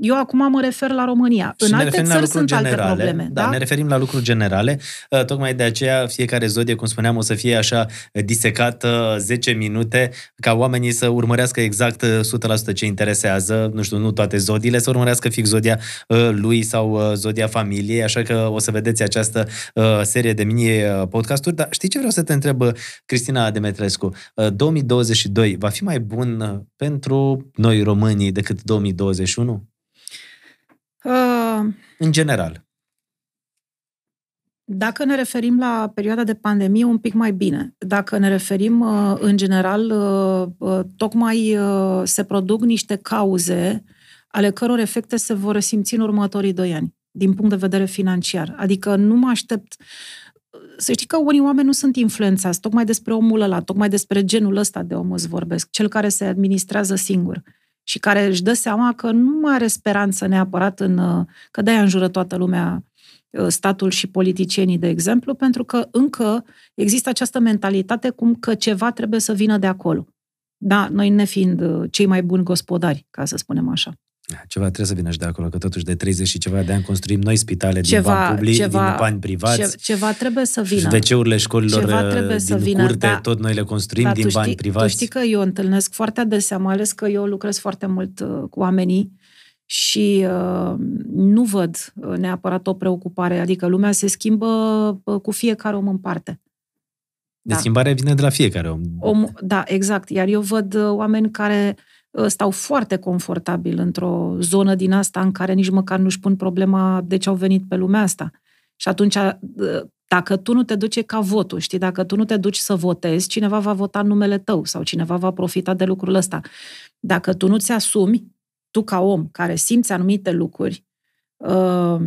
Eu acum mă refer la România. Și în alte țări sunt generale, alte probleme. Da, da, ne referim la lucruri generale. Uh, tocmai de aceea fiecare zodie, cum spuneam, o să fie așa disecată 10 minute ca oamenii să urmărească exact 100% uh, ce interesează, nu știu, nu toate zodiile, să urmărească fix zodia uh, lui sau zodia familiei, așa că o să vedeți această serie de mini podcasturi. Dar știi ce vreau să te întreb, Cristina Demetrescu? 2022 va fi mai bun pentru noi românii decât 2021? Uh, în general. Dacă ne referim la perioada de pandemie, un pic mai bine. Dacă ne referim uh, în general, uh, uh, tocmai uh, se produc niște cauze ale căror efecte se vor resimți în următorii doi ani, din punct de vedere financiar. Adică nu mă aștept să știi că unii oameni nu sunt influențați, tocmai despre omul ăla, tocmai despre genul ăsta de om îți vorbesc, cel care se administrează singur și care își dă seama că nu mai are speranță neapărat în... Uh, că de-aia înjură toată lumea uh, statul și politicienii, de exemplu, pentru că încă există această mentalitate cum că ceva trebuie să vină de acolo. Da, noi ne fiind uh, cei mai buni gospodari, ca să spunem așa. Ceva trebuie să vină și de acolo, că totuși de 30 și ceva de ani construim noi spitale ceva, din bani publici, ceva, din bani privați. Ce, ceva trebuie să vină. wc școlilor ceva trebuie din să vină, curte, da, tot noi le construim da, din bani știi, privați. Tu știi că eu întâlnesc foarte adesea, mai ales că eu lucrez foarte mult uh, cu oamenii și uh, nu văd uh, neapărat o preocupare, adică lumea se schimbă uh, cu fiecare om în parte. De da. schimbare vine de la fiecare om. om. Da, exact. Iar eu văd uh, oameni care Uh, stau foarte confortabil într-o zonă din asta în care nici măcar nu-și pun problema de ce au venit pe lumea asta. Și atunci, uh, dacă tu nu te duci ca votul, știi, dacă tu nu te duci să votezi, cineva va vota în numele tău sau cineva va profita de lucrul ăsta. Dacă tu nu-ți asumi, tu ca om care simți anumite lucruri, uh,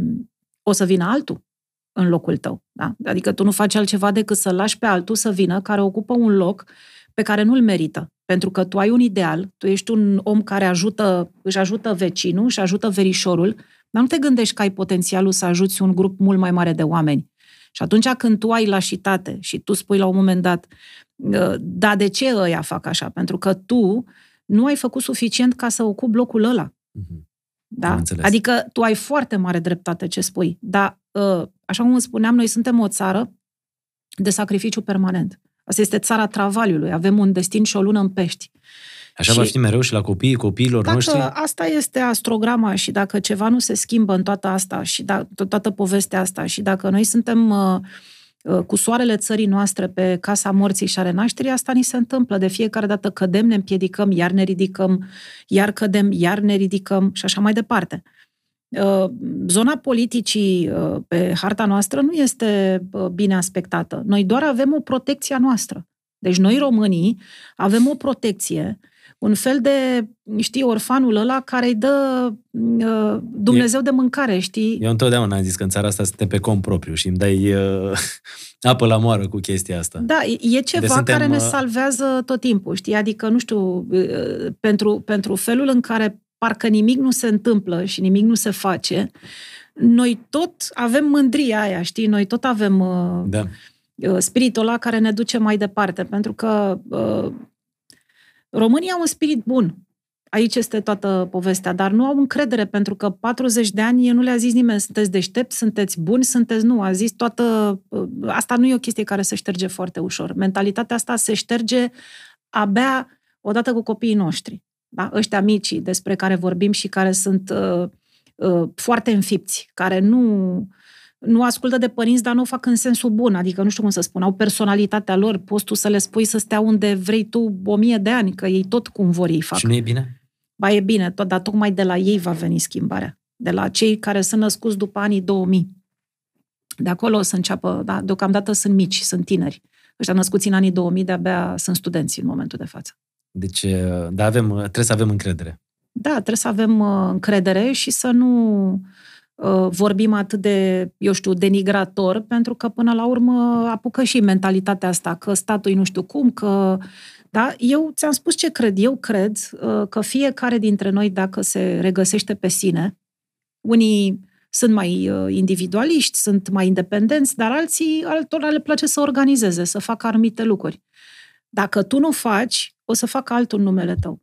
o să vină altul în locul tău. Da? Adică tu nu faci altceva decât să lași pe altul să vină care ocupă un loc pe care nu-l merită. Pentru că tu ai un ideal, tu ești un om care ajută, își ajută vecinul, și ajută verișorul, dar nu te gândești că ai potențialul să ajuți un grup mult mai mare de oameni. Și atunci când tu ai lașitate și tu spui la un moment dat, ă, da, de ce ăia fac așa? Pentru că tu nu ai făcut suficient ca să ocupi locul ăla. Mm-hmm. Da? Adică tu ai foarte mare dreptate ce spui. Dar, ă, așa cum spuneam, noi suntem o țară de sacrificiu permanent. Asta este țara travaliului. Avem un destin și o lună în pești. Așa și va fi mereu și la copiii copiilor dacă noștri? asta este astrograma și dacă ceva nu se schimbă în toată asta și da, toată povestea asta și dacă noi suntem uh, uh, cu soarele țării noastre pe casa morții și a renașterii, asta ni se întâmplă. De fiecare dată cădem, ne împiedicăm, iar ne ridicăm, iar cădem, iar ne ridicăm și așa mai departe. Uh, zona politicii uh, pe harta noastră nu este uh, bine aspectată. Noi doar avem o protecție a noastră. Deci noi românii avem o protecție, un fel de, știi, orfanul ăla care îi dă uh, Dumnezeu de mâncare, știi? Eu întotdeauna am zis că în țara asta suntem pe cont propriu și îmi dai uh, [LAUGHS] apă la moară cu chestia asta. Da, e ceva suntem, care ne salvează tot timpul, știi? Adică, nu știu, uh, pentru, pentru felul în care parcă nimic nu se întâmplă și nimic nu se face, noi tot avem mândria aia, știi? Noi tot avem uh, da. Uh, spiritul ăla care ne duce mai departe, pentru că uh, România au un spirit bun. Aici este toată povestea, dar nu au încredere pentru că 40 de ani nu le-a zis nimeni, sunteți deștepți, sunteți buni, sunteți nu. A zis toată... Uh, asta nu e o chestie care se șterge foarte ușor. Mentalitatea asta se șterge abia odată cu copiii noștri da? ăștia micii despre care vorbim și care sunt uh, uh, foarte înfipți, care nu, nu ascultă de părinți, dar nu o fac în sensul bun, adică nu știu cum să spun, au personalitatea lor, poți tu să le spui să stea unde vrei tu o mie de ani, că ei tot cum vor ei fac. Și nu e bine? Ba e bine, tot, dar tocmai de la ei va veni schimbarea. de la cei care sunt născuți după anii 2000. De acolo o să înceapă, da, deocamdată sunt mici, sunt tineri. Ăștia născuți în anii 2000 de-abia sunt studenți în momentul de față. Deci, da, avem, trebuie să avem încredere. Da, trebuie să avem încredere și să nu uh, vorbim atât de, eu știu, denigrator, pentru că până la urmă apucă și mentalitatea asta, că statul nu știu cum, că da? Eu ți-am spus ce cred. Eu cred uh, că fiecare dintre noi, dacă se regăsește pe sine, unii sunt mai uh, individualiști, sunt mai independenți, dar alții, altora le place să organizeze, să facă anumite lucruri. Dacă tu nu faci, o să facă altul numele tău.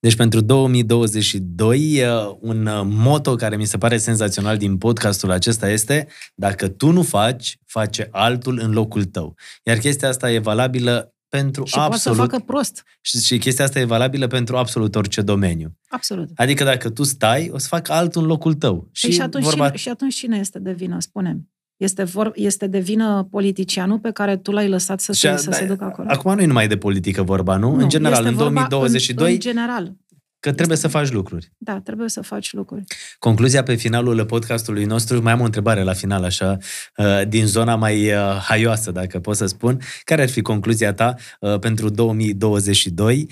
Deci pentru 2022, uh, un moto care mi se pare senzațional din podcastul acesta este dacă tu nu faci, face altul în locul tău. Iar chestia asta e valabilă pentru și absolut... poate să facă prost. Și, și chestia asta e valabilă pentru absolut orice domeniu. Absolut. Adică dacă tu stai, o să facă altul în locul tău. Păi și, și, atunci, vorba... cine, și atunci cine este de vină, spunem? Este, vor, este de vină politicianul pe care tu l-ai lăsat să, se, să da, se ducă acolo. Acum nu e numai de politică vorba, nu? nu în general, în 2022... În, în general. Că trebuie să faci lucruri. Da, trebuie să faci lucruri. Concluzia pe finalul podcastului nostru, mai am o întrebare la final, așa, uh, din zona mai uh, haioasă, dacă pot să spun. Care ar fi concluzia ta uh, pentru 2022?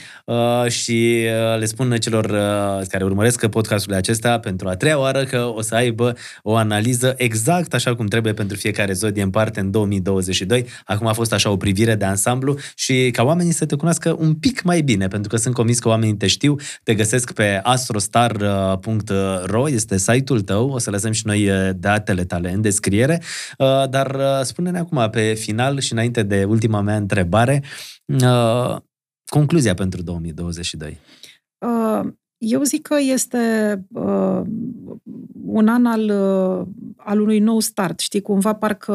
Și le spun celor care urmăresc podcastul acesta pentru a treia oară că o să aibă o analiză exact așa cum trebuie pentru fiecare zodie în parte în 2022. Acum a fost așa o privire de ansamblu și ca oamenii să te cunoască un pic mai bine, pentru că sunt convins că oamenii te știu, te găsesc pe astrostar.ro, este site-ul tău, o să lăsăm și noi uh, datele tale în descriere, uh, dar uh, spune-ne acum pe final și înainte de ultima mea întrebare, concluzia pentru 2022. Eu zic că este un an al, al unui nou start. Știi, cumva parcă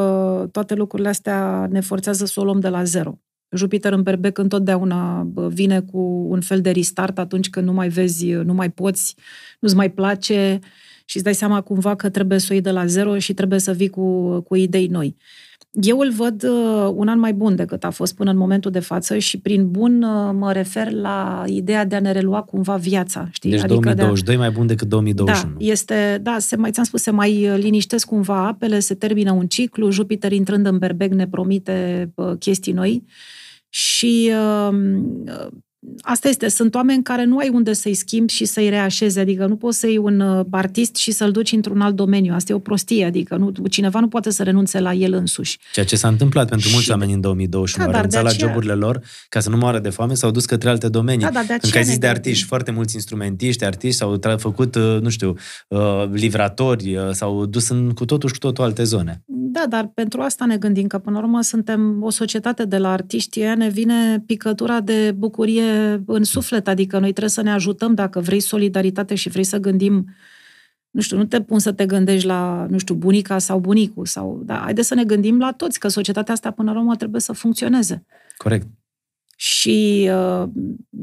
toate lucrurile astea ne forțează să o luăm de la zero. Jupiter în berbec întotdeauna vine cu un fel de restart atunci când nu mai vezi, nu mai poți, nu-ți mai place și îți dai seama cumva că trebuie să o iei de la zero și trebuie să vii cu, cu idei noi. Eu îl văd uh, un an mai bun decât a fost până în momentul de față și prin bun uh, mă refer la ideea de a ne relua cumva viața. Știi? Deci adică 2022 de a... mai bun decât 2021. Da, este, da se mai, ți-am spus, se mai liniștesc cumva apele, se termină un ciclu, Jupiter intrând în berbec ne promite uh, chestii noi. Uh, și asta este, sunt oameni care nu ai unde să-i schimbi și să-i reașezi, adică nu poți să iei un uh, artist și să-l duci într-un alt domeniu. Asta e o prostie, adică nu, cineva nu poate să renunțe la el însuși. Ceea ce s-a întâmplat pentru și... mulți oameni în 2021. Da, au renunțat aceea... la joburile lor ca să nu moară de foame, s-au dus către alte domenii. Da, da, de Când ai zis de artiști, foarte mulți instrumentiști, artiști s-au tra- făcut, uh, nu știu, uh, livratori, s-au dus în cu totul și cu totul alte zone. Da, dar pentru asta ne gândim, că până la urmă suntem o societate de la artiști, ea ne vine picătura de bucurie în suflet, adică noi trebuie să ne ajutăm dacă vrei solidaritate și vrei să gândim nu știu, nu te pun să te gândești la, nu știu, bunica sau bunicul, sau, da, haideți să ne gândim la toți, că societatea asta până la urmă trebuie să funcționeze. Corect. Și uh,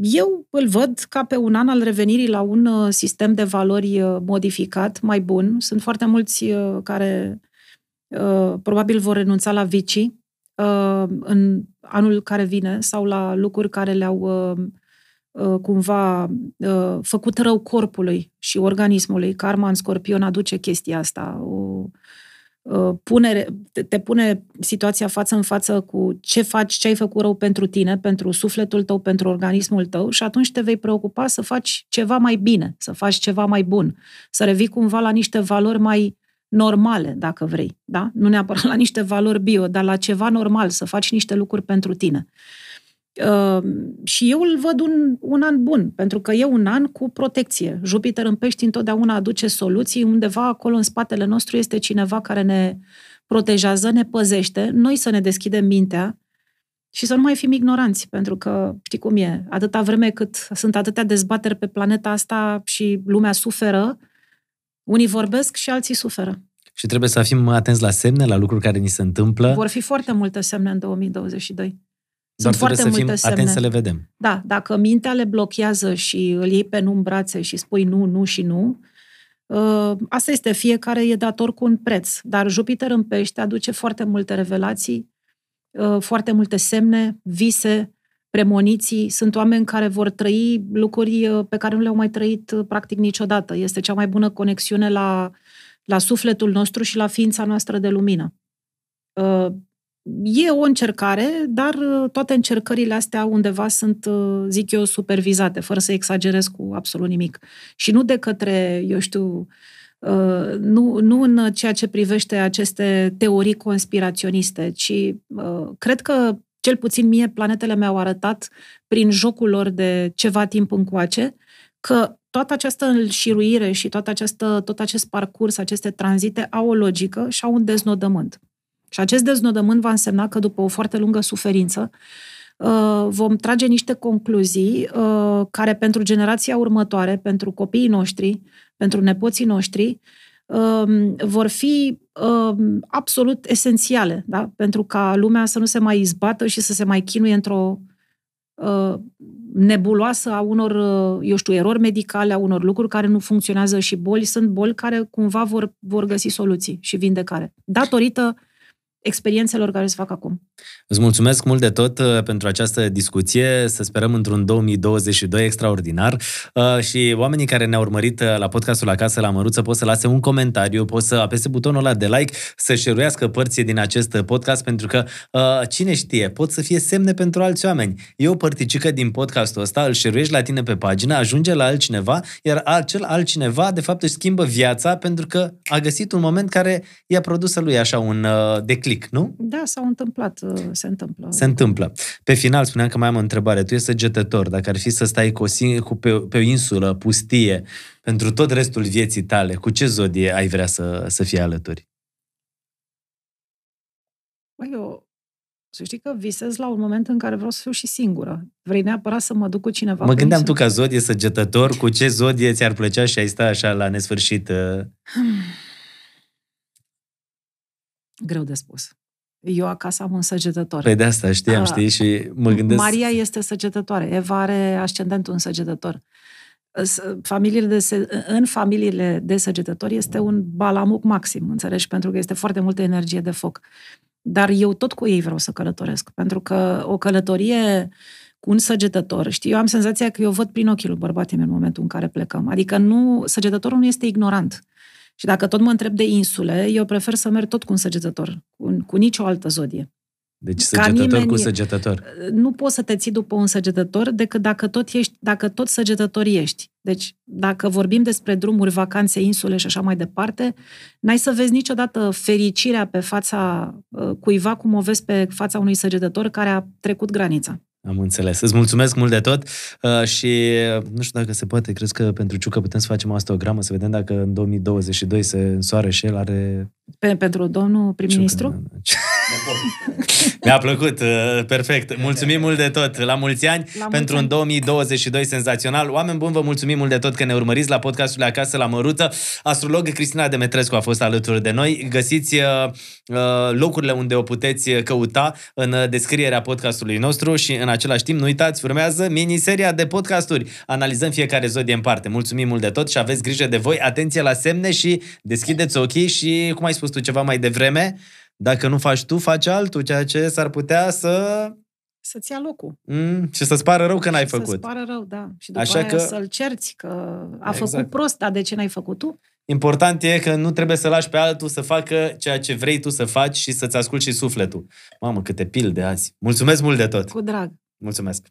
eu îl văd ca pe un an al revenirii la un uh, sistem de valori uh, modificat, mai bun. Sunt foarte mulți uh, care uh, probabil vor renunța la vicii uh, în anul care vine sau la lucruri care le-au uh, Uh, cumva uh, făcut rău corpului și organismului. Karma în scorpion aduce chestia asta. O, uh, pune, te pune situația față în față cu ce faci, ce ai făcut rău pentru tine, pentru sufletul tău, pentru organismul tău și atunci te vei preocupa să faci ceva mai bine, să faci ceva mai bun, să revii cumva la niște valori mai normale, dacă vrei, da? Nu neapărat la niște valori bio, dar la ceva normal, să faci niște lucruri pentru tine. Uh, Ehm, și eu îl văd un, un an bun, pentru că e un an cu protecție. Jupiter în pești întotdeauna aduce soluții, undeva acolo în spatele nostru este cineva care ne protejează, ne păzește, noi să ne deschidem mintea și să nu mai fim ignoranți, pentru că știi cum e, atâta vreme cât sunt atâtea dezbateri pe planeta asta și lumea suferă, unii vorbesc și alții suferă. Și trebuie să fim atenți la semne, la lucruri care ni se întâmplă. Vor fi foarte multe semne în 2022. Sunt Doar foarte să fim multe atenți să le vedem. Da, dacă mintea le blochează și îl iei pe nu în brațe și spui nu, nu și nu, ă, asta este, fiecare e dator cu un preț. Dar Jupiter în pește aduce foarte multe revelații, ă, foarte multe semne, vise, premoniții, sunt oameni care vor trăi lucruri uh, pe care nu le-au mai trăit uh, practic niciodată. Este cea mai bună conexiune la, la sufletul nostru și la ființa noastră de lumină. Uh, e o încercare, dar toate încercările astea undeva sunt, zic eu, supervizate, fără să exagerez cu absolut nimic. Și nu de către, eu știu, nu, nu în ceea ce privește aceste teorii conspiraționiste, ci cred că cel puțin mie, planetele mi-au arătat prin jocul lor de ceva timp încoace că toată această înșiruire și toată această, tot acest parcurs, aceste tranzite au o logică și au un deznodământ. Și acest deznodământ va însemna că după o foarte lungă suferință uh, vom trage niște concluzii uh, care pentru generația următoare, pentru copiii noștri, pentru nepoții noștri, Um, vor fi um, absolut esențiale, da? pentru ca lumea să nu se mai izbată și să se mai chinuie într-o uh, nebuloasă a unor, uh, eu știu, erori medicale, a unor lucruri care nu funcționează și boli. Sunt boli care cumva vor, vor găsi soluții și vindecare. Datorită experiențelor care se fac acum. Îți mulțumesc mult de tot uh, pentru această discuție, să sperăm într-un 2022 extraordinar uh, și oamenii care ne-au urmărit uh, la podcastul Acasă la Măruță pot să lase un comentariu, pot să apese butonul ăla de like, să șeruiască părții din acest podcast, pentru că cine știe, pot să fie semne pentru alți oameni. E o părticică din podcastul ăsta, îl șeruiești la tine pe pagină, ajunge la altcineva, iar acel altcineva de fapt își schimbă viața pentru că a găsit un moment care i-a produs lui așa un declic click, nu? Da, s-au întâmplat, uh, se întâmplă. Se întâmplă. Pe final, spuneam că mai am o întrebare. Tu ești săgetător. Dacă ar fi să stai cu o, cu, pe, pe o insulă pustie pentru tot restul vieții tale, cu ce zodie ai vrea să, să fie alături? Băi, eu să știi că visez la un moment în care vreau să fiu și singură. Vrei neapărat să mă duc cu cineva. Mă gândeam tu ca zodie săgetător, cu ce zodie ți-ar plăcea și ai sta așa la nesfârșit? Uh... Greu de spus. Eu acasă am un săgetător. Păi de asta știam, știi, și mă gândesc... Maria este săgetătoare, Eva are ascendentul în săgetător. Familiile de se... În familiile de săgetători este un balamuc maxim, înțelegi? Pentru că este foarte multă energie de foc. Dar eu tot cu ei vreau să călătoresc, pentru că o călătorie cu un săgetător, știi, eu am senzația că eu văd prin ochii lui bărbatii în momentul în care plecăm. Adică nu, săgetătorul nu este ignorant. Și dacă tot mă întreb de insule, eu prefer să merg tot cu un săgetător, cu, cu nicio altă zodie. Deci săgetător nimeni, cu săgetător. Nu poți să te ții după un săgetător decât dacă tot, ești, dacă tot săgetător ești. Deci, dacă vorbim despre drumuri, vacanțe, insule și așa mai departe, n-ai să vezi niciodată fericirea pe fața uh, cuiva cum o vezi pe fața unui săgetător care a trecut granița. Am înțeles. Îți mulțumesc mult de tot uh, și uh, nu știu dacă se poate, crezi că pentru Ciucă putem să facem o astogramă, să vedem dacă în 2022 se însoară și el are... Pe, pentru domnul prim-ministru? [LAUGHS] Mi-a plăcut, uh, perfect. Mulțumim mult de tot. La mulți ani la pentru mulți un 2022 senzațional. Oameni buni, vă mulțumim mult de tot că ne urmăriți la podcastul Acasă la Măruță. Astrolog Cristina Demetrescu a fost alături de noi. Găsiți uh, uh, locurile unde o puteți căuta în descrierea podcastului nostru și în același timp nu uitați, urmează miniseria de podcasturi. Analizăm fiecare zodie în parte. Mulțumim mult de tot și aveți grijă de voi. Atenție la semne și deschideți ochii și, cum ai spus tu ceva mai devreme, dacă nu faci tu, faci altul, ceea ce s-ar putea să... Să-ți ia locul. Mm, și să-ți pară rău că n-ai făcut. Să-ți pară rău, da. Și după Așa aia că... să-l cerți că a exact. făcut prost, dar de ce n-ai făcut tu? Important e că nu trebuie să lași pe altul să facă ceea ce vrei tu să faci și să-ți asculti și sufletul. Mamă, câte pil de azi. Mulțumesc mult de tot! Cu drag! Mulțumesc!